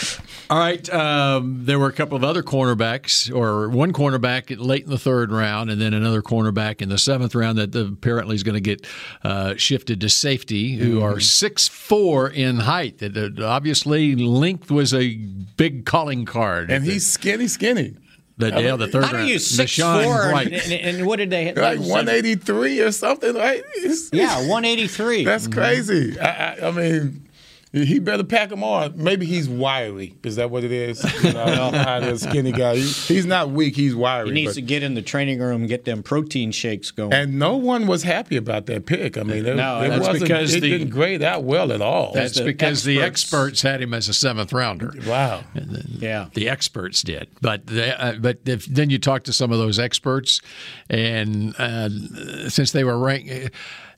house. All right. Um, there were a couple of other cornerbacks, or one cornerback late in the third round, and then another cornerback in the seventh round that apparently is going to get uh, shifted to safety, who Mm-hmm. are six four in height. That that obviously length was a big calling card. and he's skinny, skinny. the, yeah, the third How do round. you six Deshaun four? And, and, and what did they? Like they said- 183 or something, right? It's- Yeah, 183. That's crazy. I, I, I mean, he better pack them on. Maybe he's wiry. Is that what it is? You know, you know how the skinny guy. He, he's not weak. He's wiry. He needs but- to get in the training room get them protein shakes going. and no one was happy about that pick. I mean, it, No, it that's wasn't, because it the- didn't grade out well at all. That's the because the experts- experts had him as a seventh rounder. wow. yeah. The experts did, but the, uh, but if, then you talk to some of those experts, and uh, since they were ranked,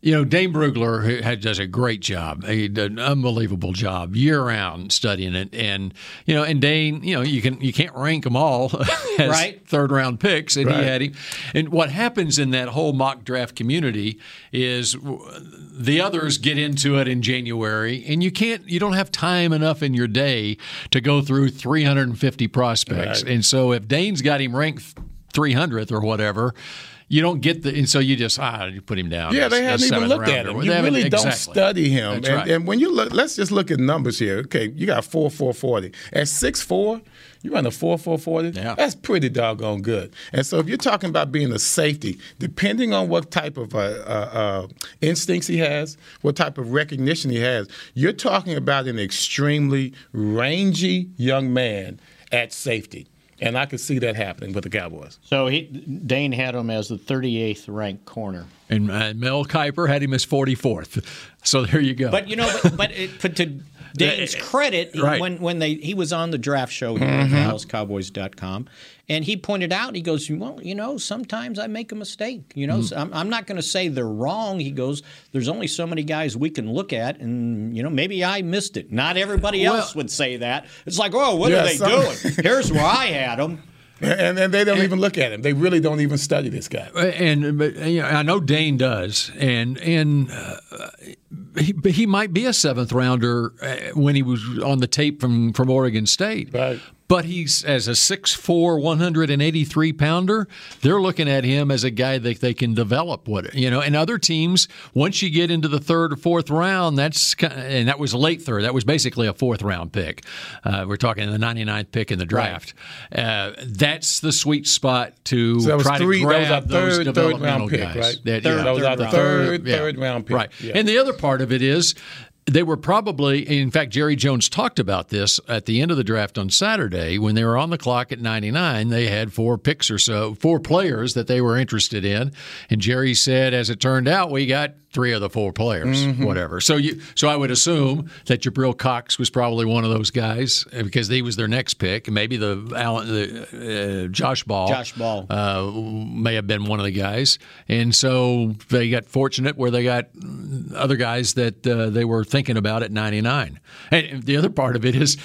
you know, Dane Brugler who had, does a great job, he did an unbelievable job year round studying it, and you know, and Dane, you know, you can you can't rank them all as Right. third round picks, and Right. he had him. And what happens in that whole mock draft community is the others get into it in January, and you can't, you don't have time enough in your day to go through 350 prospects. Right. And so if Dane's got him ranked 300th or whatever. You don't get the, and so you just ah, you put him down. Yeah, they haven't even looked at him. They You haven't- really don't exactly. study him. And, right. and when you look, let's just look at numbers here. Okay, you got four four forty at six four. You run a four four forty. Yeah. That's pretty doggone good. And so if you're talking about being a safety, depending on what type of uh, uh, uh, instincts he has, what type of recognition he has, you're talking about an extremely rangy young man at safety. And I could see that happening with the Cowboys. So he, Dane had him as the 38th ranked corner. And uh, Mel Kiper had him as 44th. So there you go. But you know, but, but, it, but to Dane's credit, Right. when when they he was on the draft show here Mm-hmm. at DallasCowboys.com, and he pointed out, he goes, well, you know, sometimes I make a mistake. You know, Mm. so I'm, I'm not going to say they're wrong. He goes, there's only so many guys we can look at, and you know, maybe I missed it. Not everybody else would say that. It's like, oh, what Yeah, are they some- doing? Here's where I had them. And, and they don't even look at him. They really don't even study this guy. and but you know, I know Dane does, and and uh, he, but he might be a seventh rounder uh, when he was on the tape from from Oregon State. Right. But he's as a 6'4", 183 pounder. They're looking at him as a guy that they can develop. What you know, and other teams once you get into the third or fourth round, that's and that was a late third. That was basically a fourth round pick. Uh, we're talking the 99th pick in the draft. Right. Uh, that's the sweet spot to so try three, to grab those third, developmental third round pick, guys. right? That, third, yeah, that was third, the third, yeah. third round pick. Right. Yeah. And the other part of it is they were probably, in fact, Jerry Jones talked about this at the end of the draft on Saturday when they were on the clock at 99. They had four picks or so, four players that they were interested in. And Jerry said, as it turned out, we got three of the four players, Mm-hmm. whatever. So you, so I would assume that Jabril Cox was probably one of those guys uh, because he was their next pick. Maybe the Allen, the, uh, Josh Ball, Josh Ball. uh, may have been one of the guys. And so they got fortunate where they got other guys that uh, they were thinking about at 99. And the other part of it is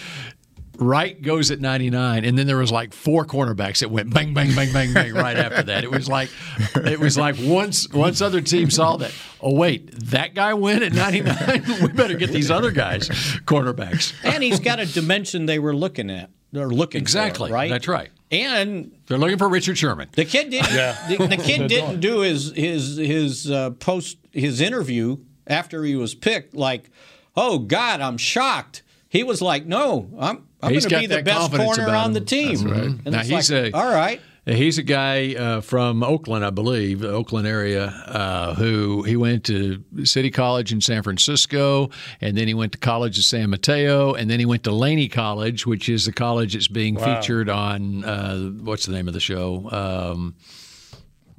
Wright goes at 99, and then there was like four cornerbacks that went bang, bang, bang, bang, bang right after that. It was like, it was like once once other teams saw that, oh wait, that guy went at 99. we better get these other guys cornerbacks. And he's got a dimension they were looking at. They're looking Exactly, for, right? that's right. And They're looking for Richard Sherman. the kid didn't. The, the kid didn't do his his his uh, post his interview after he was picked. Like, oh God, I'm shocked. He was like, no, I'm I'm going to be the best corner on the team. That's right. And Now he's like, a all right. He's a guy uh, from Oakland, I believe, Oakland area, uh, who he went to City College in San Francisco, and then he went to College of San Mateo, and then he went to Laney College, which is the college that's being Wow. featured on uh, what's the name of the show? Um,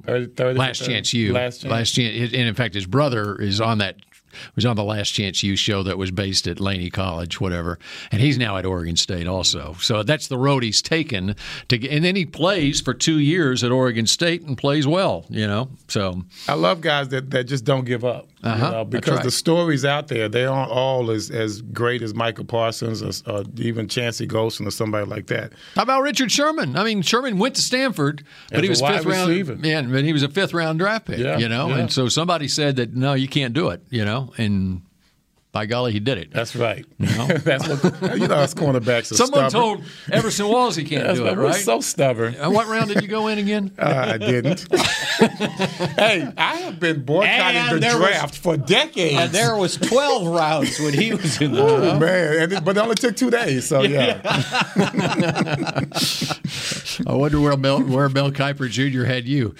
30, 30, Last Chance. Last chance. And in fact, his brother is on that. Was on the Last Chance U show that was based at Laney College, whatever, and he's now at Oregon State also. So that's the road he's taken to, get, and then he plays for two years at Oregon State and plays well, you know. So I love guys that, that just don't give up. Uh-huh, know, because right. the stories out there, they aren't all as, as great as Micah Parsons or, or even Chauncey Golston or somebody like that. How about Richard Sherman? I mean, Sherman went to Stanford, but As he was fifth round. receiver. Yeah, but he was a fifth round draft pick. Yeah, you know, yeah. and so somebody said that no, you can't do it. You know, and by golly, he did it. That's right. know? That's what, you know, us cornerbacks are Someone stubborn. told Everson Walls he can't do right. it, right? so stubborn. And what round did you go in again? Uh, I didn't. hey, I have been boycotting And the there was- draft for decades. And there was 12 rounds when he was in the Oh draft. man! It, but it only took two days, so yeah. I wonder where Mel, where Mel Kiper Jr. had you.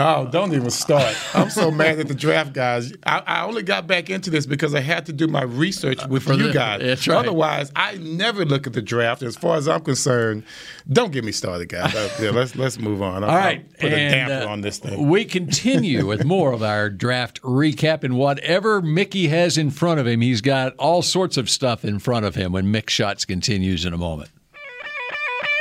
Oh, don't even start. I'm so mad at the draft guys. I, I only got back into this because I had to do my research with For you the- guys. right. Otherwise, I never look at the draft. As far as I'm concerned, don't get me started, guys. Uh, yeah, let's let's move on. I'll, All right, I'll put a damper uh, on this thing. We continue with more of our draft recap, and whatever Mickey has in front of him, he's got all sorts of stuff in front of him when Mick Shots continues in a moment.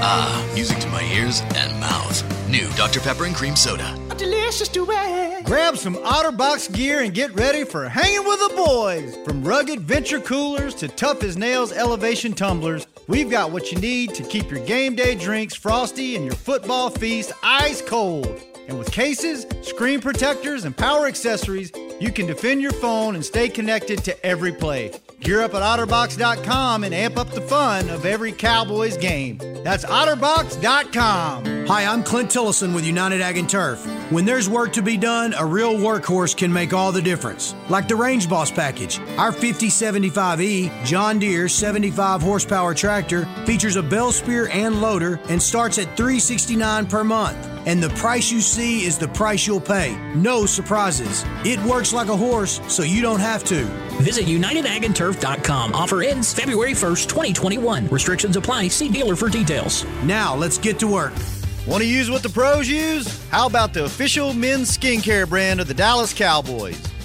Ah, music to my ears and mouth. New Dr. Pepper and Cream Soda. A delicious duet. Grab some OtterBox gear and get ready for hanging with the boys. From rugged venture coolers to tough as nails elevation tumblers, we've got what you need to keep your game day drinks frosty and your football feast ice cold. And with cases, screen protectors, and power accessories, you can defend your phone and stay connected to every play. Gear up at OtterBox.com and amp up the fun of every Cowboys game. That's OtterBox.com. Hi, I'm Clint Tillison with United Ag and Turf. When there's work to be done, a real workhorse can make all the difference. Like the Range Boss package. Our 5075E John Deere 75 horsepower tractor features a bell spear and loader and starts at 369 per month. And the price you see is the price you'll pay. No surprises. It works like a horse, so you don't have to. Visit UnitedAgAndTurf.com. Offer ends February 1st, 2021. Restrictions apply. See dealer for details. Now, let's get to work. Want to use what the pros use? How about the official men's skincare brand of the Dallas Cowboys?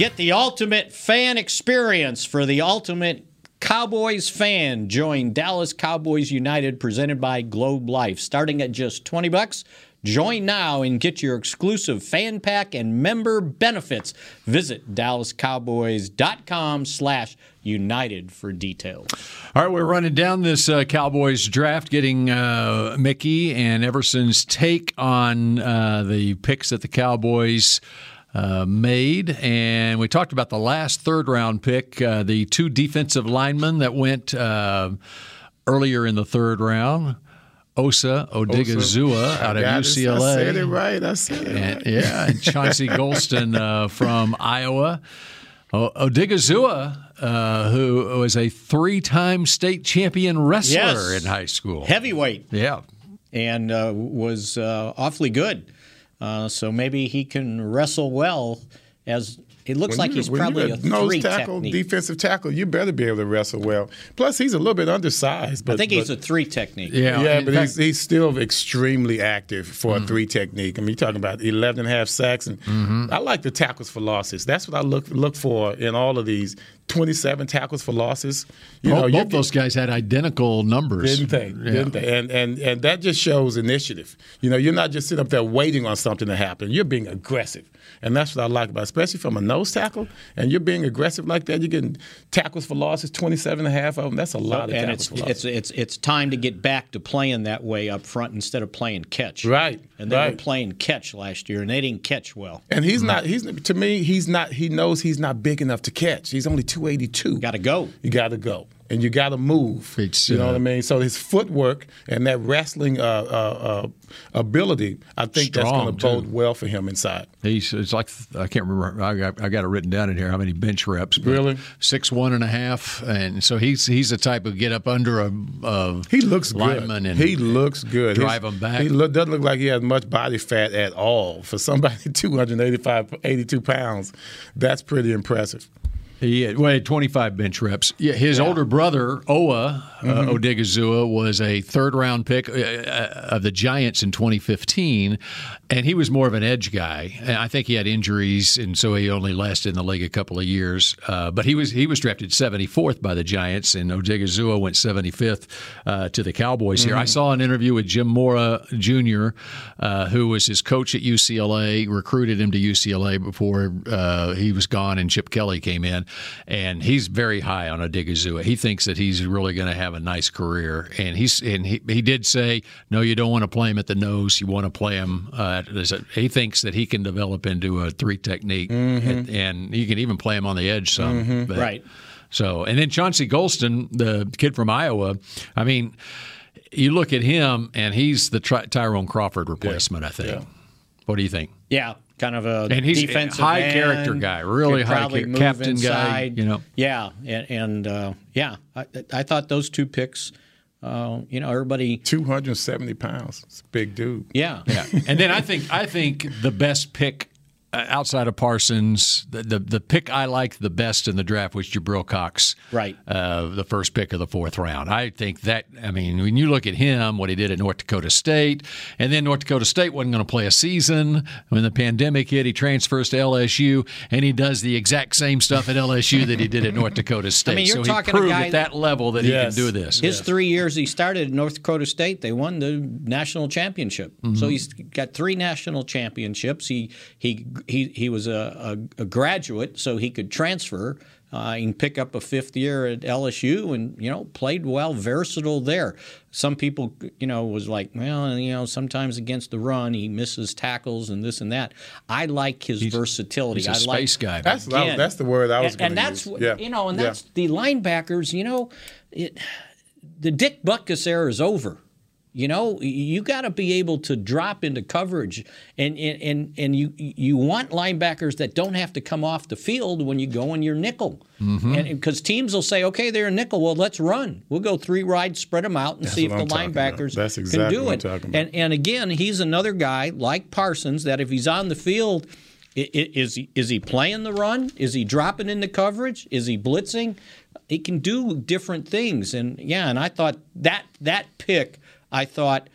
Get the ultimate fan experience for the ultimate Cowboys fan. Join Dallas Cowboys United presented by Globe Life. Starting at just 20 bucks. Join now and get your exclusive fan pack and member benefits. Visit dallascowboys.com slash united for details. All right, we're running down this uh, Cowboys draft, getting uh, Mickey and Everson's take on uh, the picks that the Cowboys uh, made. And we talked about the last third round pick, uh, the two defensive linemen that went uh, earlier in the third round. Osa Odighizuwa out of UCLA. I said it right. I said it and, right. Yeah, and Chauncey Golston uh, from Iowa. O- Odighizuwa, uh, who was a three-time state champion wrestler Yes. in high school. Heavyweight. Yeah. And uh, was uh, awfully good. Uh, so maybe he can wrestle well as it looks When like you- he's when probably you're a nose three tackle, technique. defensive tackle. You better be able to wrestle well. Plus, he's a little bit undersized. But I think he's a three technique. yeah, yeah, but he's, he's still extremely active for a mm-hmm. three technique. I mean, you're talking about 11 and a half sacks. And mm-hmm. I like the tackles for losses. That's what I look look for in all of these 27 tackles for losses. You both know, both those guys had identical numbers. didn't they? Yeah. Didn't they? And, and and that just shows initiative. You know, you're not just sitting up there waiting on something to happen. You're being aggressive. And that's what I like about especially from a nose tackle. And you're being aggressive like that. You're getting tackles for losses, 27 and a half of them. That's a lot of and tackles it's for losses. it's it's it's time to get back to playing that way up front instead of playing catch. Right, And they were playing catch last year, and they didn't catch well. And he's not. He's to me. He's not. He knows he's not big enough to catch. He's only two eighty two. Got to go. You got to go, and you got to move. you know uh, what I mean. So his footwork and that wrestling uh, uh, uh, ability, I think that's going to bode well for him inside. He's it's like I can't remember. I got, I got it written down in here how many bench reps. Really? six one and a half, and so he's he's the type of get up under a, a He looks lineman good. and he looks good. drive His- him back. He look, doesn't look like he has much body fat at all. For somebody 285, 82 pounds, that's pretty impressive. He had, well, he had 25 bench reps. Yeah, his older brother Owa uh, Mhm. Odighizuwa was a third round pick uh, uh, of the Giants in 2015, and he was more of an edge guy. And I think he had injuries, and so he only lasted in the league a couple of years. Uh, but he was he was drafted 74th by the Giants, and Odighizuwa went 75th uh, to the Cowboys. Here, I Mhm. saw an interview with Jim Mora Jr., uh, who was his coach at UCLA, recruited him to UCLA before uh, he was gone and Chip Kelly came in. And he's very high on Odighizuwa. He thinks that he's really going to have a nice career. And he's and he, he did say, no, you don't want to play him at the nose. You want to play him. Uh, he thinks that he can develop into a three technique, Mhm. and, and you can even play him on the edge some. Mhm. But- Right. So, and then Chauncey Golston, the kid from Iowa, I mean, you look at him and he's the Ty- Tyrone Crawford replacement, I think. What do you think? Yeah, kind of a And he's a defensive high end, character guy, really high probably char- move captain guy, inside. you know. Yeah, and, and uh, yeah, I, I thought those two picks. Uh, you know, everybody 270 pounds. It's a big dude. Yeah, yeah. And then I think I think the best pick outside of Parsons, the, the the pick I liked the best in the draft was Jabril Cox. Right. Uh, the first pick of the fourth round. I think that I mean when you look at him, what he did at North Dakota State, and then North Dakota State wasn't going to play a season when the pandemic hit. He transfers to LSU and he does the exact same stuff at LSU that he did at North Dakota State. I mean, you're so talking he a proved guy at that level that Yes. he can do this. His three years he started at North Dakota State, they won the national championship. So Mhm. he's got three national championships. He he he he was a, a, a graduate, so he could transfer. Uh, and pick up a fifth year at LSU, and you know played well, versatile there. Some people, you know, was like, well, you know, sometimes against the run he misses tackles and this and that. I like his versatility. he's a I like, space guy. That's- Again, that's the word I was and, and gonna that's use. what- Yeah. you know, and Yeah. that's the linebackers. You know, it, the Dick Butkus era is over. You know, you got to be able to drop into coverage, and and and, and you you want linebackers that don't have to come off the field when you go in your nickel, Mm-hmm. and because teams will say, okay, they're a nickel, well, let's run. We'll go three rides, spread them out, and That's see if the I'm about. linebackers That's can do it. And and again, he's another guy like Parsons that if he's on the field. Is he is he playing the run? Is he dropping into coverage? Is he blitzing? He can do different things, and yeah. And I thought that that pick, I thought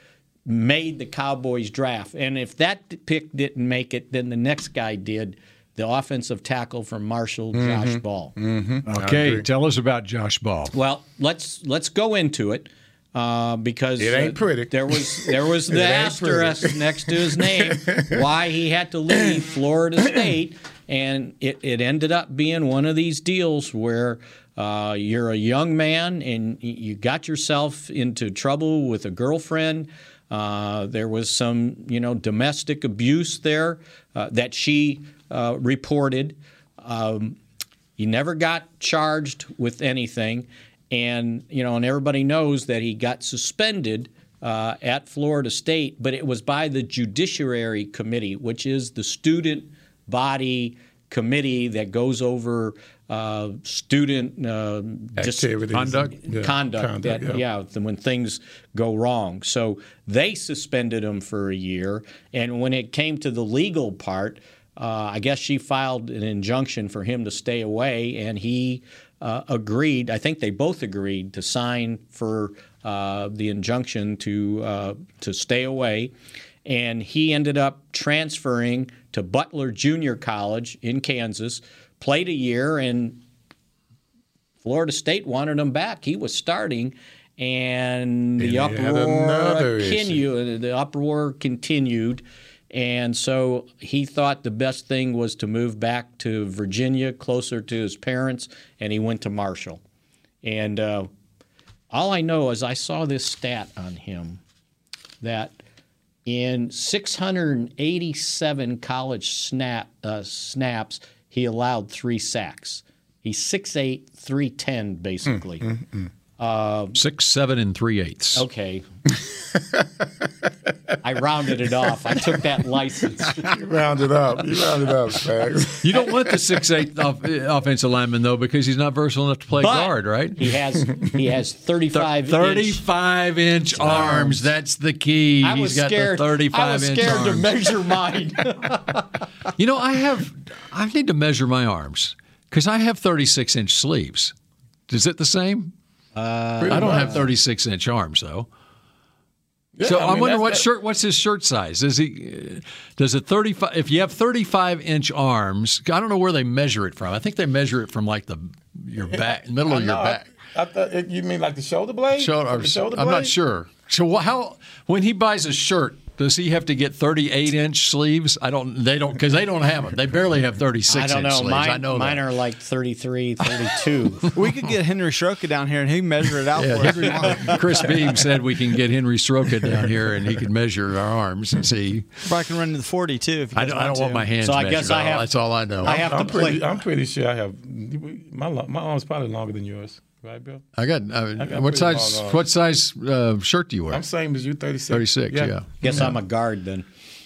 made the Cowboys draft. And if that pick didn't make it, then the next guy did. The offensive tackle from Marshall, Josh Ball. Mm-hmm. Okay, tell us about Josh Ball. Well, let's let's go into it uh, because It ain't uh, pretty. There was there was the ain't pretty. asterisk next to his name why he had to leave Florida State, and it, it ended up being one of these deals where. Uh, you're a young man and you got yourself into trouble with a girlfriend. Uh, there was some, you know, domestic abuse there uh, that she uh, reported. Um, he never got charged with anything, and you know, and everybody knows that he got suspended uh, at Florida State, but it was by the Judiciary Committee, which is the student body committee that goes over uh, student uh, Activities. Conduct? Yeah. conduct, Conduct, that, yeah. yeah, when things go wrong. So they suspended him for a year, and when it came to the legal part, uh, I guess she filed an injunction for him to stay away, and he uh, agreed. I think they both agreed to sign for uh, the injunction to uh, to stay away, and he ended up transferring to Butler Junior College in Kansas. Played a year, and Florida State wanted him back. He was starting, and the And he uproar continued. The uproar continued, and so he thought the best thing was to move back to Virginia, closer to his parents, and he went to Marshall. And uh, all I know is I saw this stat on him that in 687 college snap uh, snaps, he allowed three sacks. He's 6'8", 310, basically. Mm, mm, mm, Uh, Six, seven, and three eighths. okay. I rounded it off. I took that license. You round it up. You round it up, Spags. You don't want the six eight off, offensive lineman though because he's not versatile enough to play But guard, right? He has he has 35 inch. inch arms. That's the key. I was He's got scared. the 35 I was inch scared to measure mine. You know, I have. I need to measure my arms because I have 36 inch sleeves. Is it the same? Uh, I don't have 36 inch arms though. Yeah, so I I, mean, wonder what that- shirt. What's his shirt size? Is he? Does it 35? If you have 35 inch arms, I don't know where they measure it from. I think they measure it from like the your back, middle of your back. I, I thought you mean like the shoulder blade? Shoulder, The shoulder I'm not sure. So how when he buys a shirt, does he have to get 38 inch sleeves? I don't. They don't because they don't have them. They barely have 36 I don't inch know. sleeves. Mine, I know mine that. are like 33, 32. we could get Henry Stroka down here and he measure it out Yeah, for us. Chris Beam said we can get Henry Stroka down here and he can measure our arms and see. Probably can run to the 40 too. If you I guys don't, I don't to. want my hands So I guess I have- That's all I know. I have I'm to pretty, play. I'm pretty sure I have my my arm's probably longer than yours, right, Bill? I got. Uh, I got what size? What size uh, shirt do you wear? I'm same as you, 36. 36. Yeah. Guess I'm a guard then.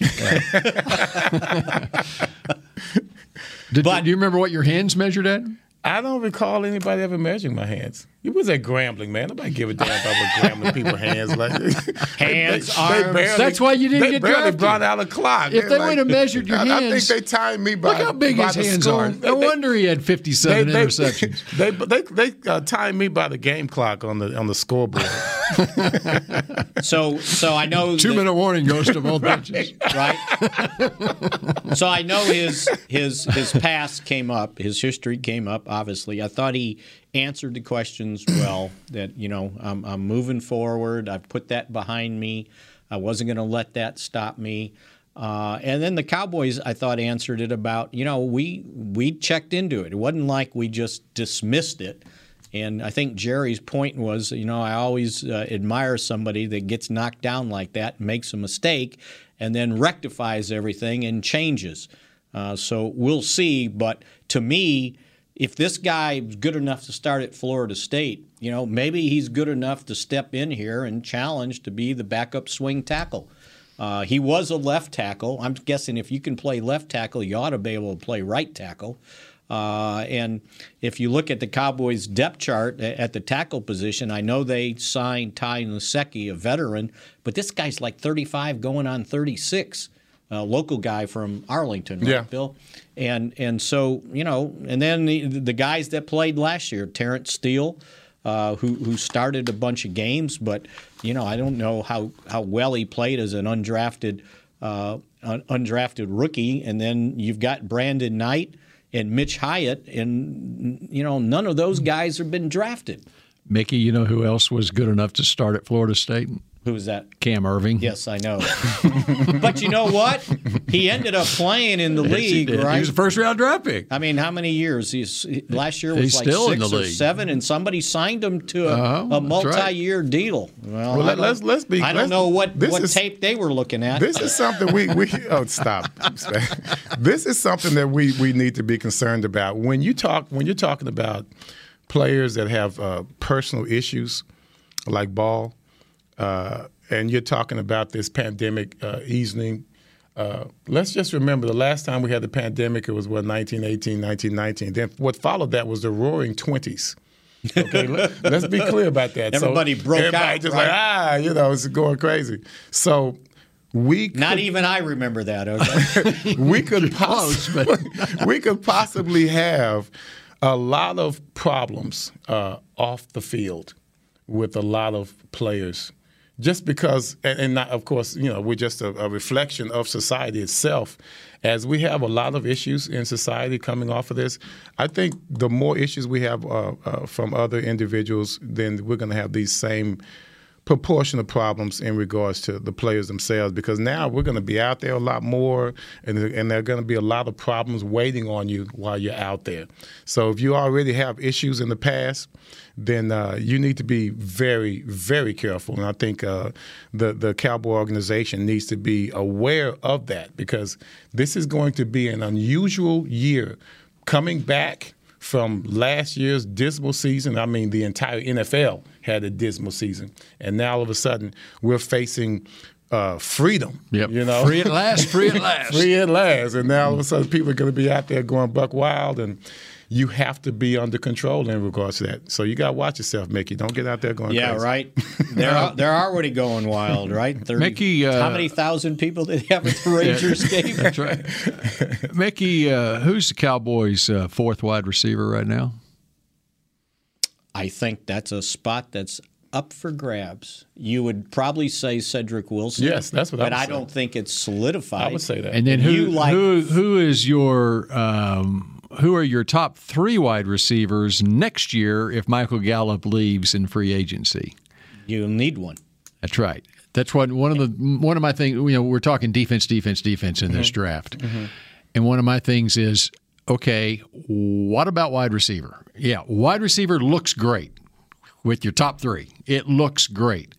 Did, do you remember what your hands measured at? I don't recall anybody ever measuring my hands. You was at Grambling, man. Nobody give a damn about what Grambling people hands like. Hands, arms. That's why you didn't they get barely drafted. brought out a clock. If They're they would have measured your I, I think they timed me by. Look how big his the hands school. are. No They- wonder he had 57 they, they, interceptions. They they they uh, timed me by the game clock on the on the scoreboard. So so I know Two that- minute warning goes to both benches. right? so I know his his his past came up, his history came up. Obviously, I thought he answered the questions well. That you know, I'm, I'm moving forward. I've put that behind me. I wasn't going to let that stop me. Uh, and then the Cowboys, I thought, answered it about you know we we checked into it. It wasn't like we just dismissed it. And I think Jerry's point was, you know, I always uh, admire somebody that gets knocked down like that, makes a mistake, and then rectifies everything and changes. Uh, so we'll see. But to me, if this guy's good enough to start at Florida State, you know, maybe he's good enough to step in here and challenge to be the backup swing tackle. Uh, he was a left tackle. I'm guessing if you can play left tackle, you ought to be able to play right tackle. Uh, and if you look at the Cowboys' depth chart at the tackle position, I know they signed Ty Nsekhe, a veteran, but this guy's like 35 going on 36 a local guy from Arlington, right, Yeah. Bill? And and so you know, and then the, the guys that played last year, Terrence Steele, uh, who who started a bunch of games, but you know, I don't know how how well he played as an undrafted uh, un- undrafted rookie. And then you've got Brandon Knight and Mitch Hyatt, and you know, none of those guys have been drafted. Mickey, you know who else was good enough to start at Florida State? Who was that? Cam Erving. Yes, I know. but you know what? He ended up playing in the Yes, league. He right? was a first round draft pick. I mean, how many years? He's last year was He's like still six in the or league. seven, and somebody signed him to a, Uh-huh, a multi-year deal. Well, Well, let, let's let's be- I don't know what what is- tape they were looking at. This is something we, we oh stop. this is something that we, we need to be concerned about. When you talk when you're talking about players that have uh, personal issues like ball, uh, and you're talking about this pandemic uh, easing. Uh, let's just remember the last time we had the pandemic, it was what 1918, 1919. Then what followed that was the Roaring Twenties. Okay, let, us be clear about that. So Everybody broke everybody out, just right? like ah, you know, it's going crazy. So we Not even I remember that. Okay. we could possibly we could possibly have a lot of problems uh, off the field with a lot of players just because and, not, of course you know we're just a, a reflection of society itself as we have a lot of issues in society coming off of this i think the more issues we have uh, uh, from other individuals then we're going to have these same proportion of problems in regards to the players themselves because now we're going to be out there a lot more and, and there are going to be a lot of problems waiting on you while you're out there. So if you already have issues in the past, then uh, you need to be very, very careful. And I think uh, the, the Cowboy organization needs to be aware of that because this is going to be an unusual year coming back from last year's dismal season. I mean, the entire NFL had a dismal season, and now all of a sudden we're facing uh, freedom. Yep. You know, Free at last, free at last. free at last. And now all of a sudden people are going to be out there going buck wild, and you have to be under control in regards to that. So you got to watch yourself, Mickey. Don't get out there going yeah, crazy. right. They're they're already going wild, right? 30, Mickey, uh, how many thousand people did he have at the Rangers game? That's right. Mickey, uh, who's the Cowboys' uh, fourth wide receiver right now? I think that's a spot that's up for grabs. You would probably say Cedric Wilson. Yes, that's what I But would I don't think it's solidified. I would say that. And then who you like who who is your um, who are your top three wide receivers next year if Michael Gallup leaves in free agency? You'll need one. That's right. That's what one of the one of my things. You know, we're talking defense, defense, defense in this Mm-hmm. draft, and one of my things is okay. What about wide receiver? Yeah, wide receiver looks great with your top three. It looks great.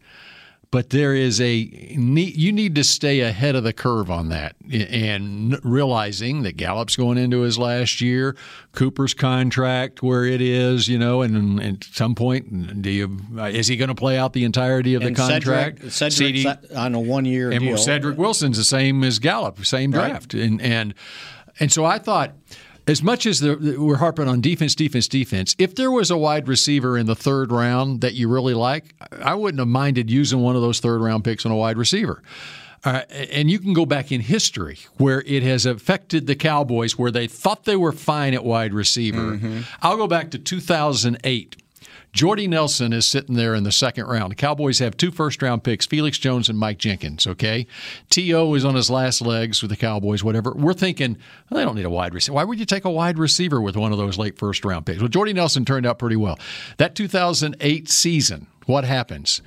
But there is a need, you need to stay ahead of the curve on that, and realizing that Gallup's going into his last year, Cooper's contract where it is, you know, and, and at some point, do you uh, is he going to play out the entirety of and the contract? Cedric, CD on a one-year and deal. Cedric Wilson's the same as Gallup, same Right. draft, and and and so I thought. As much as the, we're harping on defense, defense, defense, if there was a wide receiver in the third round that you really like, I wouldn't have minded using one of those third round picks on a wide receiver. Uh, and you can go back in history where it has affected the Cowboys where they thought they were fine at wide receiver. I'll go back to 2008. Jordy Nelson is sitting there in the second round. The Cowboys have two first round picks, Felix Jones and Mike Jenkins, okay? T.O. is on his last legs with the Cowboys, whatever. We're thinking, well, they don't need a wide receiver. Why would you take a wide receiver with one of those late first round picks? Well, Jordy Nelson turned out pretty well. That 2008 season, what happens?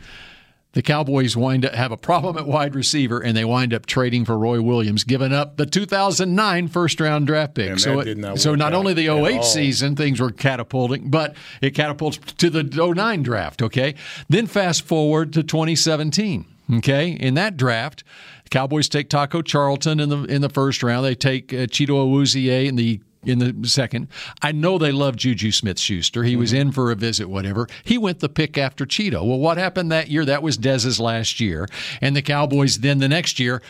The Cowboys wind up have a problem at wide receiver, and they wind up trading for Roy Williams, giving up the 2009 first round draft pick. And so, it- did not so not only the 08 season things were catapulting, but it catapults to the 09 draft. Okay, then fast forward to 2017. Okay, in that draft, the Cowboys take Taco Charlton in the in the first round. They take uh, Chido Awuzie in the in the second. I know they love Juju Smith Schuster. He was mm-hmm. in for a visit, whatever. He went the pick after Chido. Well, what happened that year? That was Dez's last year. And the Cowboys then the next year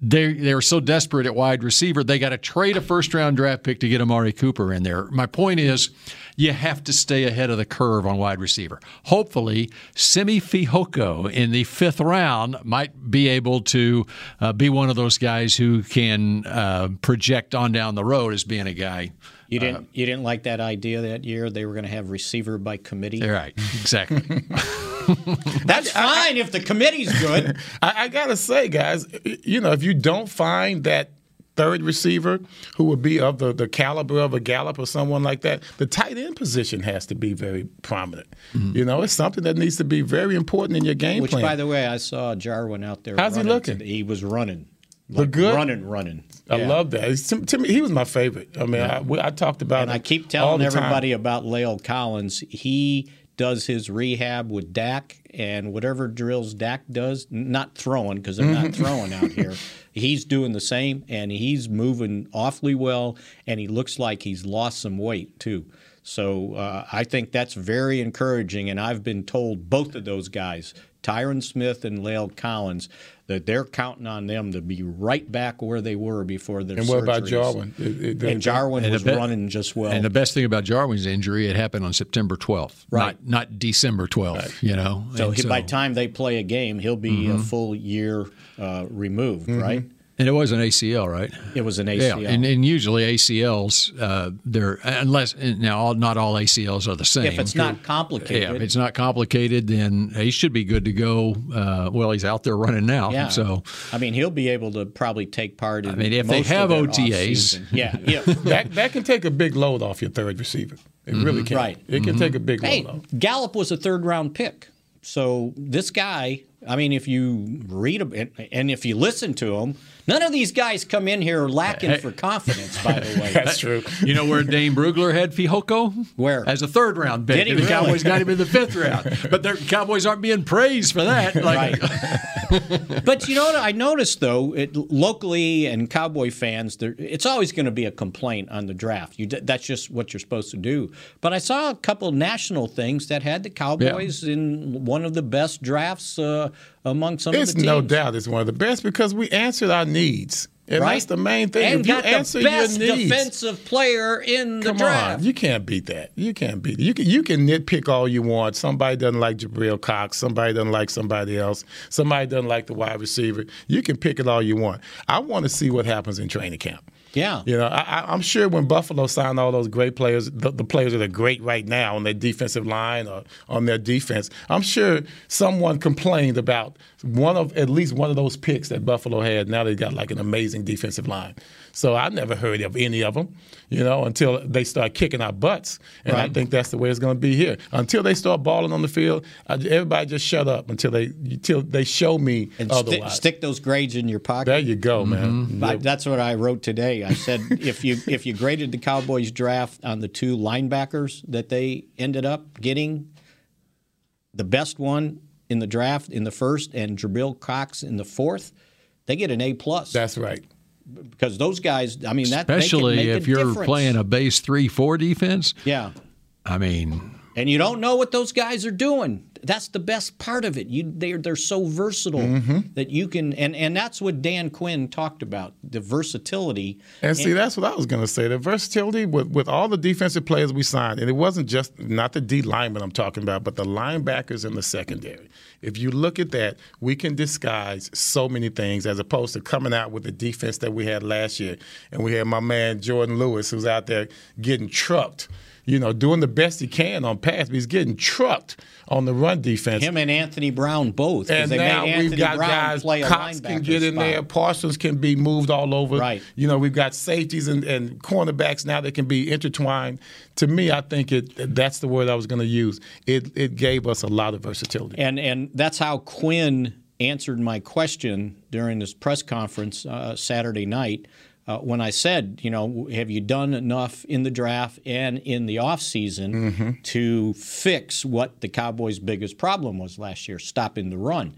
they they were so desperate at wide receiver they got to trade a first round draft pick to get Amari Cooper in there. My point is, you have to stay ahead of the curve on wide receiver. Hopefully, Simi Fehoko in the fifth round might be able to uh, be one of those guys who can uh, project on down the road as being a guy. You didn't you didn't like that idea that year they were going to have receiver by committee. Right, exactly. That's fine if the committee's good. I, I gotta say, guys, you know, if you don't find that third receiver who would be of the, the caliber of a Gallup or someone like that, the tight end position has to be very prominent. Mm-hmm. You know, it's something that needs to be very important in your game Which, plan. by the way, I saw Jarwin out there. How's he looking? He was running. Look Like, good? Running, running. I Yeah. love that. To, to me, he was my favorite. I mean, I, we- I talked about And I keep telling the time. everybody about La'el Collins. He does his rehab with Dak, and whatever drills Dak does, not throwing because they're not Mm-hmm. throwing out here. He's doing the same, and he's moving awfully well, and he looks like he's lost some weight too. So uh, I think that's very encouraging, and I've been told both of those guys, Tyron Smith and La'el Collins, that they're counting on them to be right back where they were before their And what about. Jarwin? It- it- and Jarwin And was the be- running just well. And the best thing about Jarwin's injury, it happened on September 12th, Right. not, not December 12th, you know. So, And he, by the time they play a game, he'll be a Mhm. full year uh, removed, Mhm. right? And it was an ACL, right? It was an ACL. Yeah, and, and usually ACLs, uh, they're unless now all, not all ACLs are the same. If it's not complicated. yeah, if it's not complicated, then he should be good to go. Uh, well, he's out there running now, Yeah. so I mean, he'll be able to probably take part in. I mean, if they have OTAs. yeah, yeah. that that can take a big load off your third receiver. It really can. Right. It can take a big Hey, load off. Gallup was a third round pick. So this guy, I mean, if you read him and, and if you listen to him, none of these guys come in here lacking for confidence. By the way, That's true. You know where Dane Brugler had Fehoko? Where? As a third round pick. Did he and the really? Cowboys got him in the fifth round. But the Cowboys aren't being praised for that. Like, but you know what I noticed though, it, locally and Cowboy fans, there, it's always going to be a complaint on the draft. You, that's just what you're supposed to do. But I saw a couple national things that had the Cowboys in one of the best drafts uh, among some It's of the teams. no doubt it's one of the best because we answered our needs. And Right? that's the main thing. And if you got answer the best your needs, defensive player in the Come draft. on, you can't beat that. You can't beat it. You can you can nitpick all you want. Somebody doesn't like Jabril Cox. Somebody doesn't like somebody else. Somebody doesn't like the wide receiver. You can pick it all you want. I want to see what happens in training camp. Yeah. You know, I, I'm sure when Buffalo signed all those great players, the, the players that are great right now on their defensive line or on their defense, I'm sure someone complained about one of at least one of those picks that Buffalo had. Now they got like an amazing defensive line. So I never heard of any of them, you know, until they start kicking our butts. And I think that's the way it's going to be here. Until they start balling on the field, I, everybody just shut up until they until they show me and otherwise. stick those grades in your pocket. there you go, mm-hmm. man. I- that's what I wrote today. I said if you if you graded the Cowboys draft on the two linebackers that they ended up getting, the best one in the draft in the first and Jabril Cox in the fourth, they get an A plus. That's right. Because those guys, I mean, that they can especially if you're difference. playing a base 3 4 defense. Yeah. I mean, and you don't know what those guys are doing. That's the best part of it. You they're they're so versatile Mm-hmm. that you can and and that's what Dan Quinn talked about the versatility. And see, that's what I was going to say. The versatility with, with all the defensive players we signed, and it wasn't just not the D linemen I'm talking about, but the linebackers in the secondary. If you look at that, we can disguise so many things as opposed to coming out with the defense that we had last year. And we had my man Jourdan Lewis, who's out there getting trucked. You know, doing the best he can on pass, but he's getting trucked on the run defense. Him and Anthony Brown both. And they now we've got Brown guys. play Cox can get in spot. there. Parsons can be moved all over. Right. You know, we've got safeties and, and cornerbacks now that can be intertwined. To me, I think it. That's the word I was going to use. It it gave us a lot of versatility. And and that's how Quinn answered my question during this press conference uh, Saturday night uh, when I said, you know, have you done enough in the draft and in the offseason Mm-hmm. to fix what the Cowboys' biggest problem was last year, stopping the run?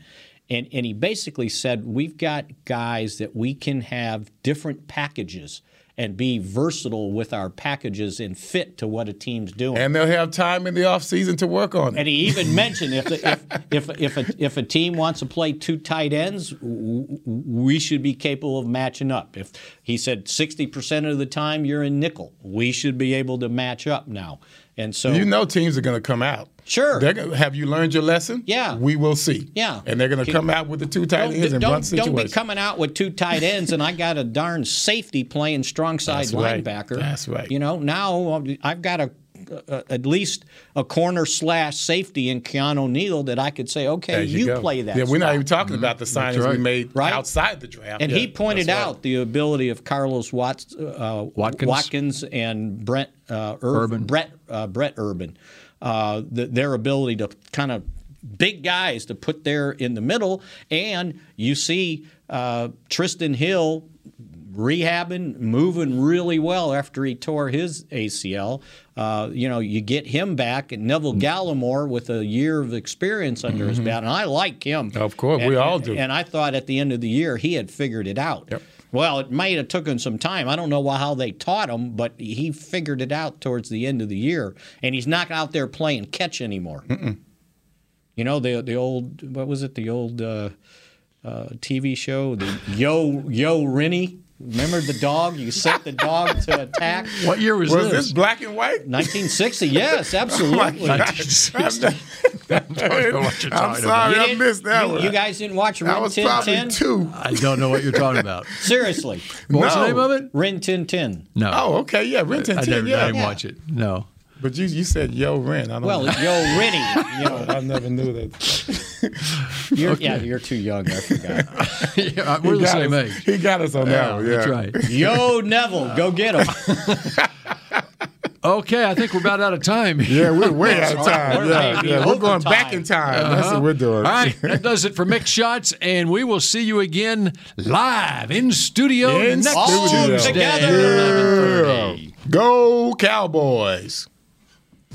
And, and he basically said, we've got guys that we can have different packages and be versatile with our packages and fit to what a team's doing. And they'll have time in the offseason to work on it. And he even mentioned if, the, if if if a, if a team wants to play two tight ends, we should be capable of matching up. If he said 60% of the time you're in nickel, we should be able to match up now. And so you know teams are going to come out. Sure. They're gonna, have you learned your lesson? Yeah. We will see. Yeah. And they're going to come out with the two tight don't, ends and don't, run situations. don't be coming out with two tight ends and I got a darn safety playing strong side That's right. linebacker. That's right. You know, now I've got a uh, at least a corner slash safety in Keanu Neal that I could say, okay, There you, play that. Yeah, we're not even talking about the signings we made Right. outside the draft. And Yeah, he pointed that's right. out the ability of Carlos Watts, uh, Watkins. and Brent uh, Ur- Urban. Brett uh, Brett Urban, uh, the, their ability to kind of big guys to put there in the middle, and you see uh, Trysten Hill rehabbing, moving really well after he tore his ACL. Uh, you know, you get him back, and Neville Gallimore with a year of experience under his Mhm. belt, and I like him. Of course, And- we all do. And I thought at the end of the year he had figured it out. Well, it might have taken some time. I don't know why, how they taught him, but he figured it out towards the end of the year, and he's not out there playing catch anymore. You know the the old what was it? The old uh, uh, TV show, the Yo Yo Rennie. Remember the dog? You set the dog to attack. What year was, Was this black and white? 1960. Yes, absolutely. Oh my gosh. I'm not- I'm sorry, You I didn't- that you, one. You guys didn't watch Rin I was Tin probably Tin? two. I don't know what you're talking about. Seriously. What was the name of it? Rin Tin Tin. No. Oh, okay, yeah, Rin Tin I, Tin, never, yeah. I didn't Yeah. watch it. No. But you you said Yo Ren. I don't know. Well, know. Yo Rennie. You know, I never knew that. you're, Yeah, you're too young. I forgot. Yeah, we're He the got same us- age. He got us on that one. Yeah, That's right. Yo Neville, go get him. Okay, I think we're about out of time. Yeah, we're way out of time. We're Yeah, yeah. We're going overtime. back in time. That's uh-huh. what we're doing. All right, that does it for Mick Shots, and we will see you again live in studio In next studio. Tuesday. together. 11:30. Go Cowboys.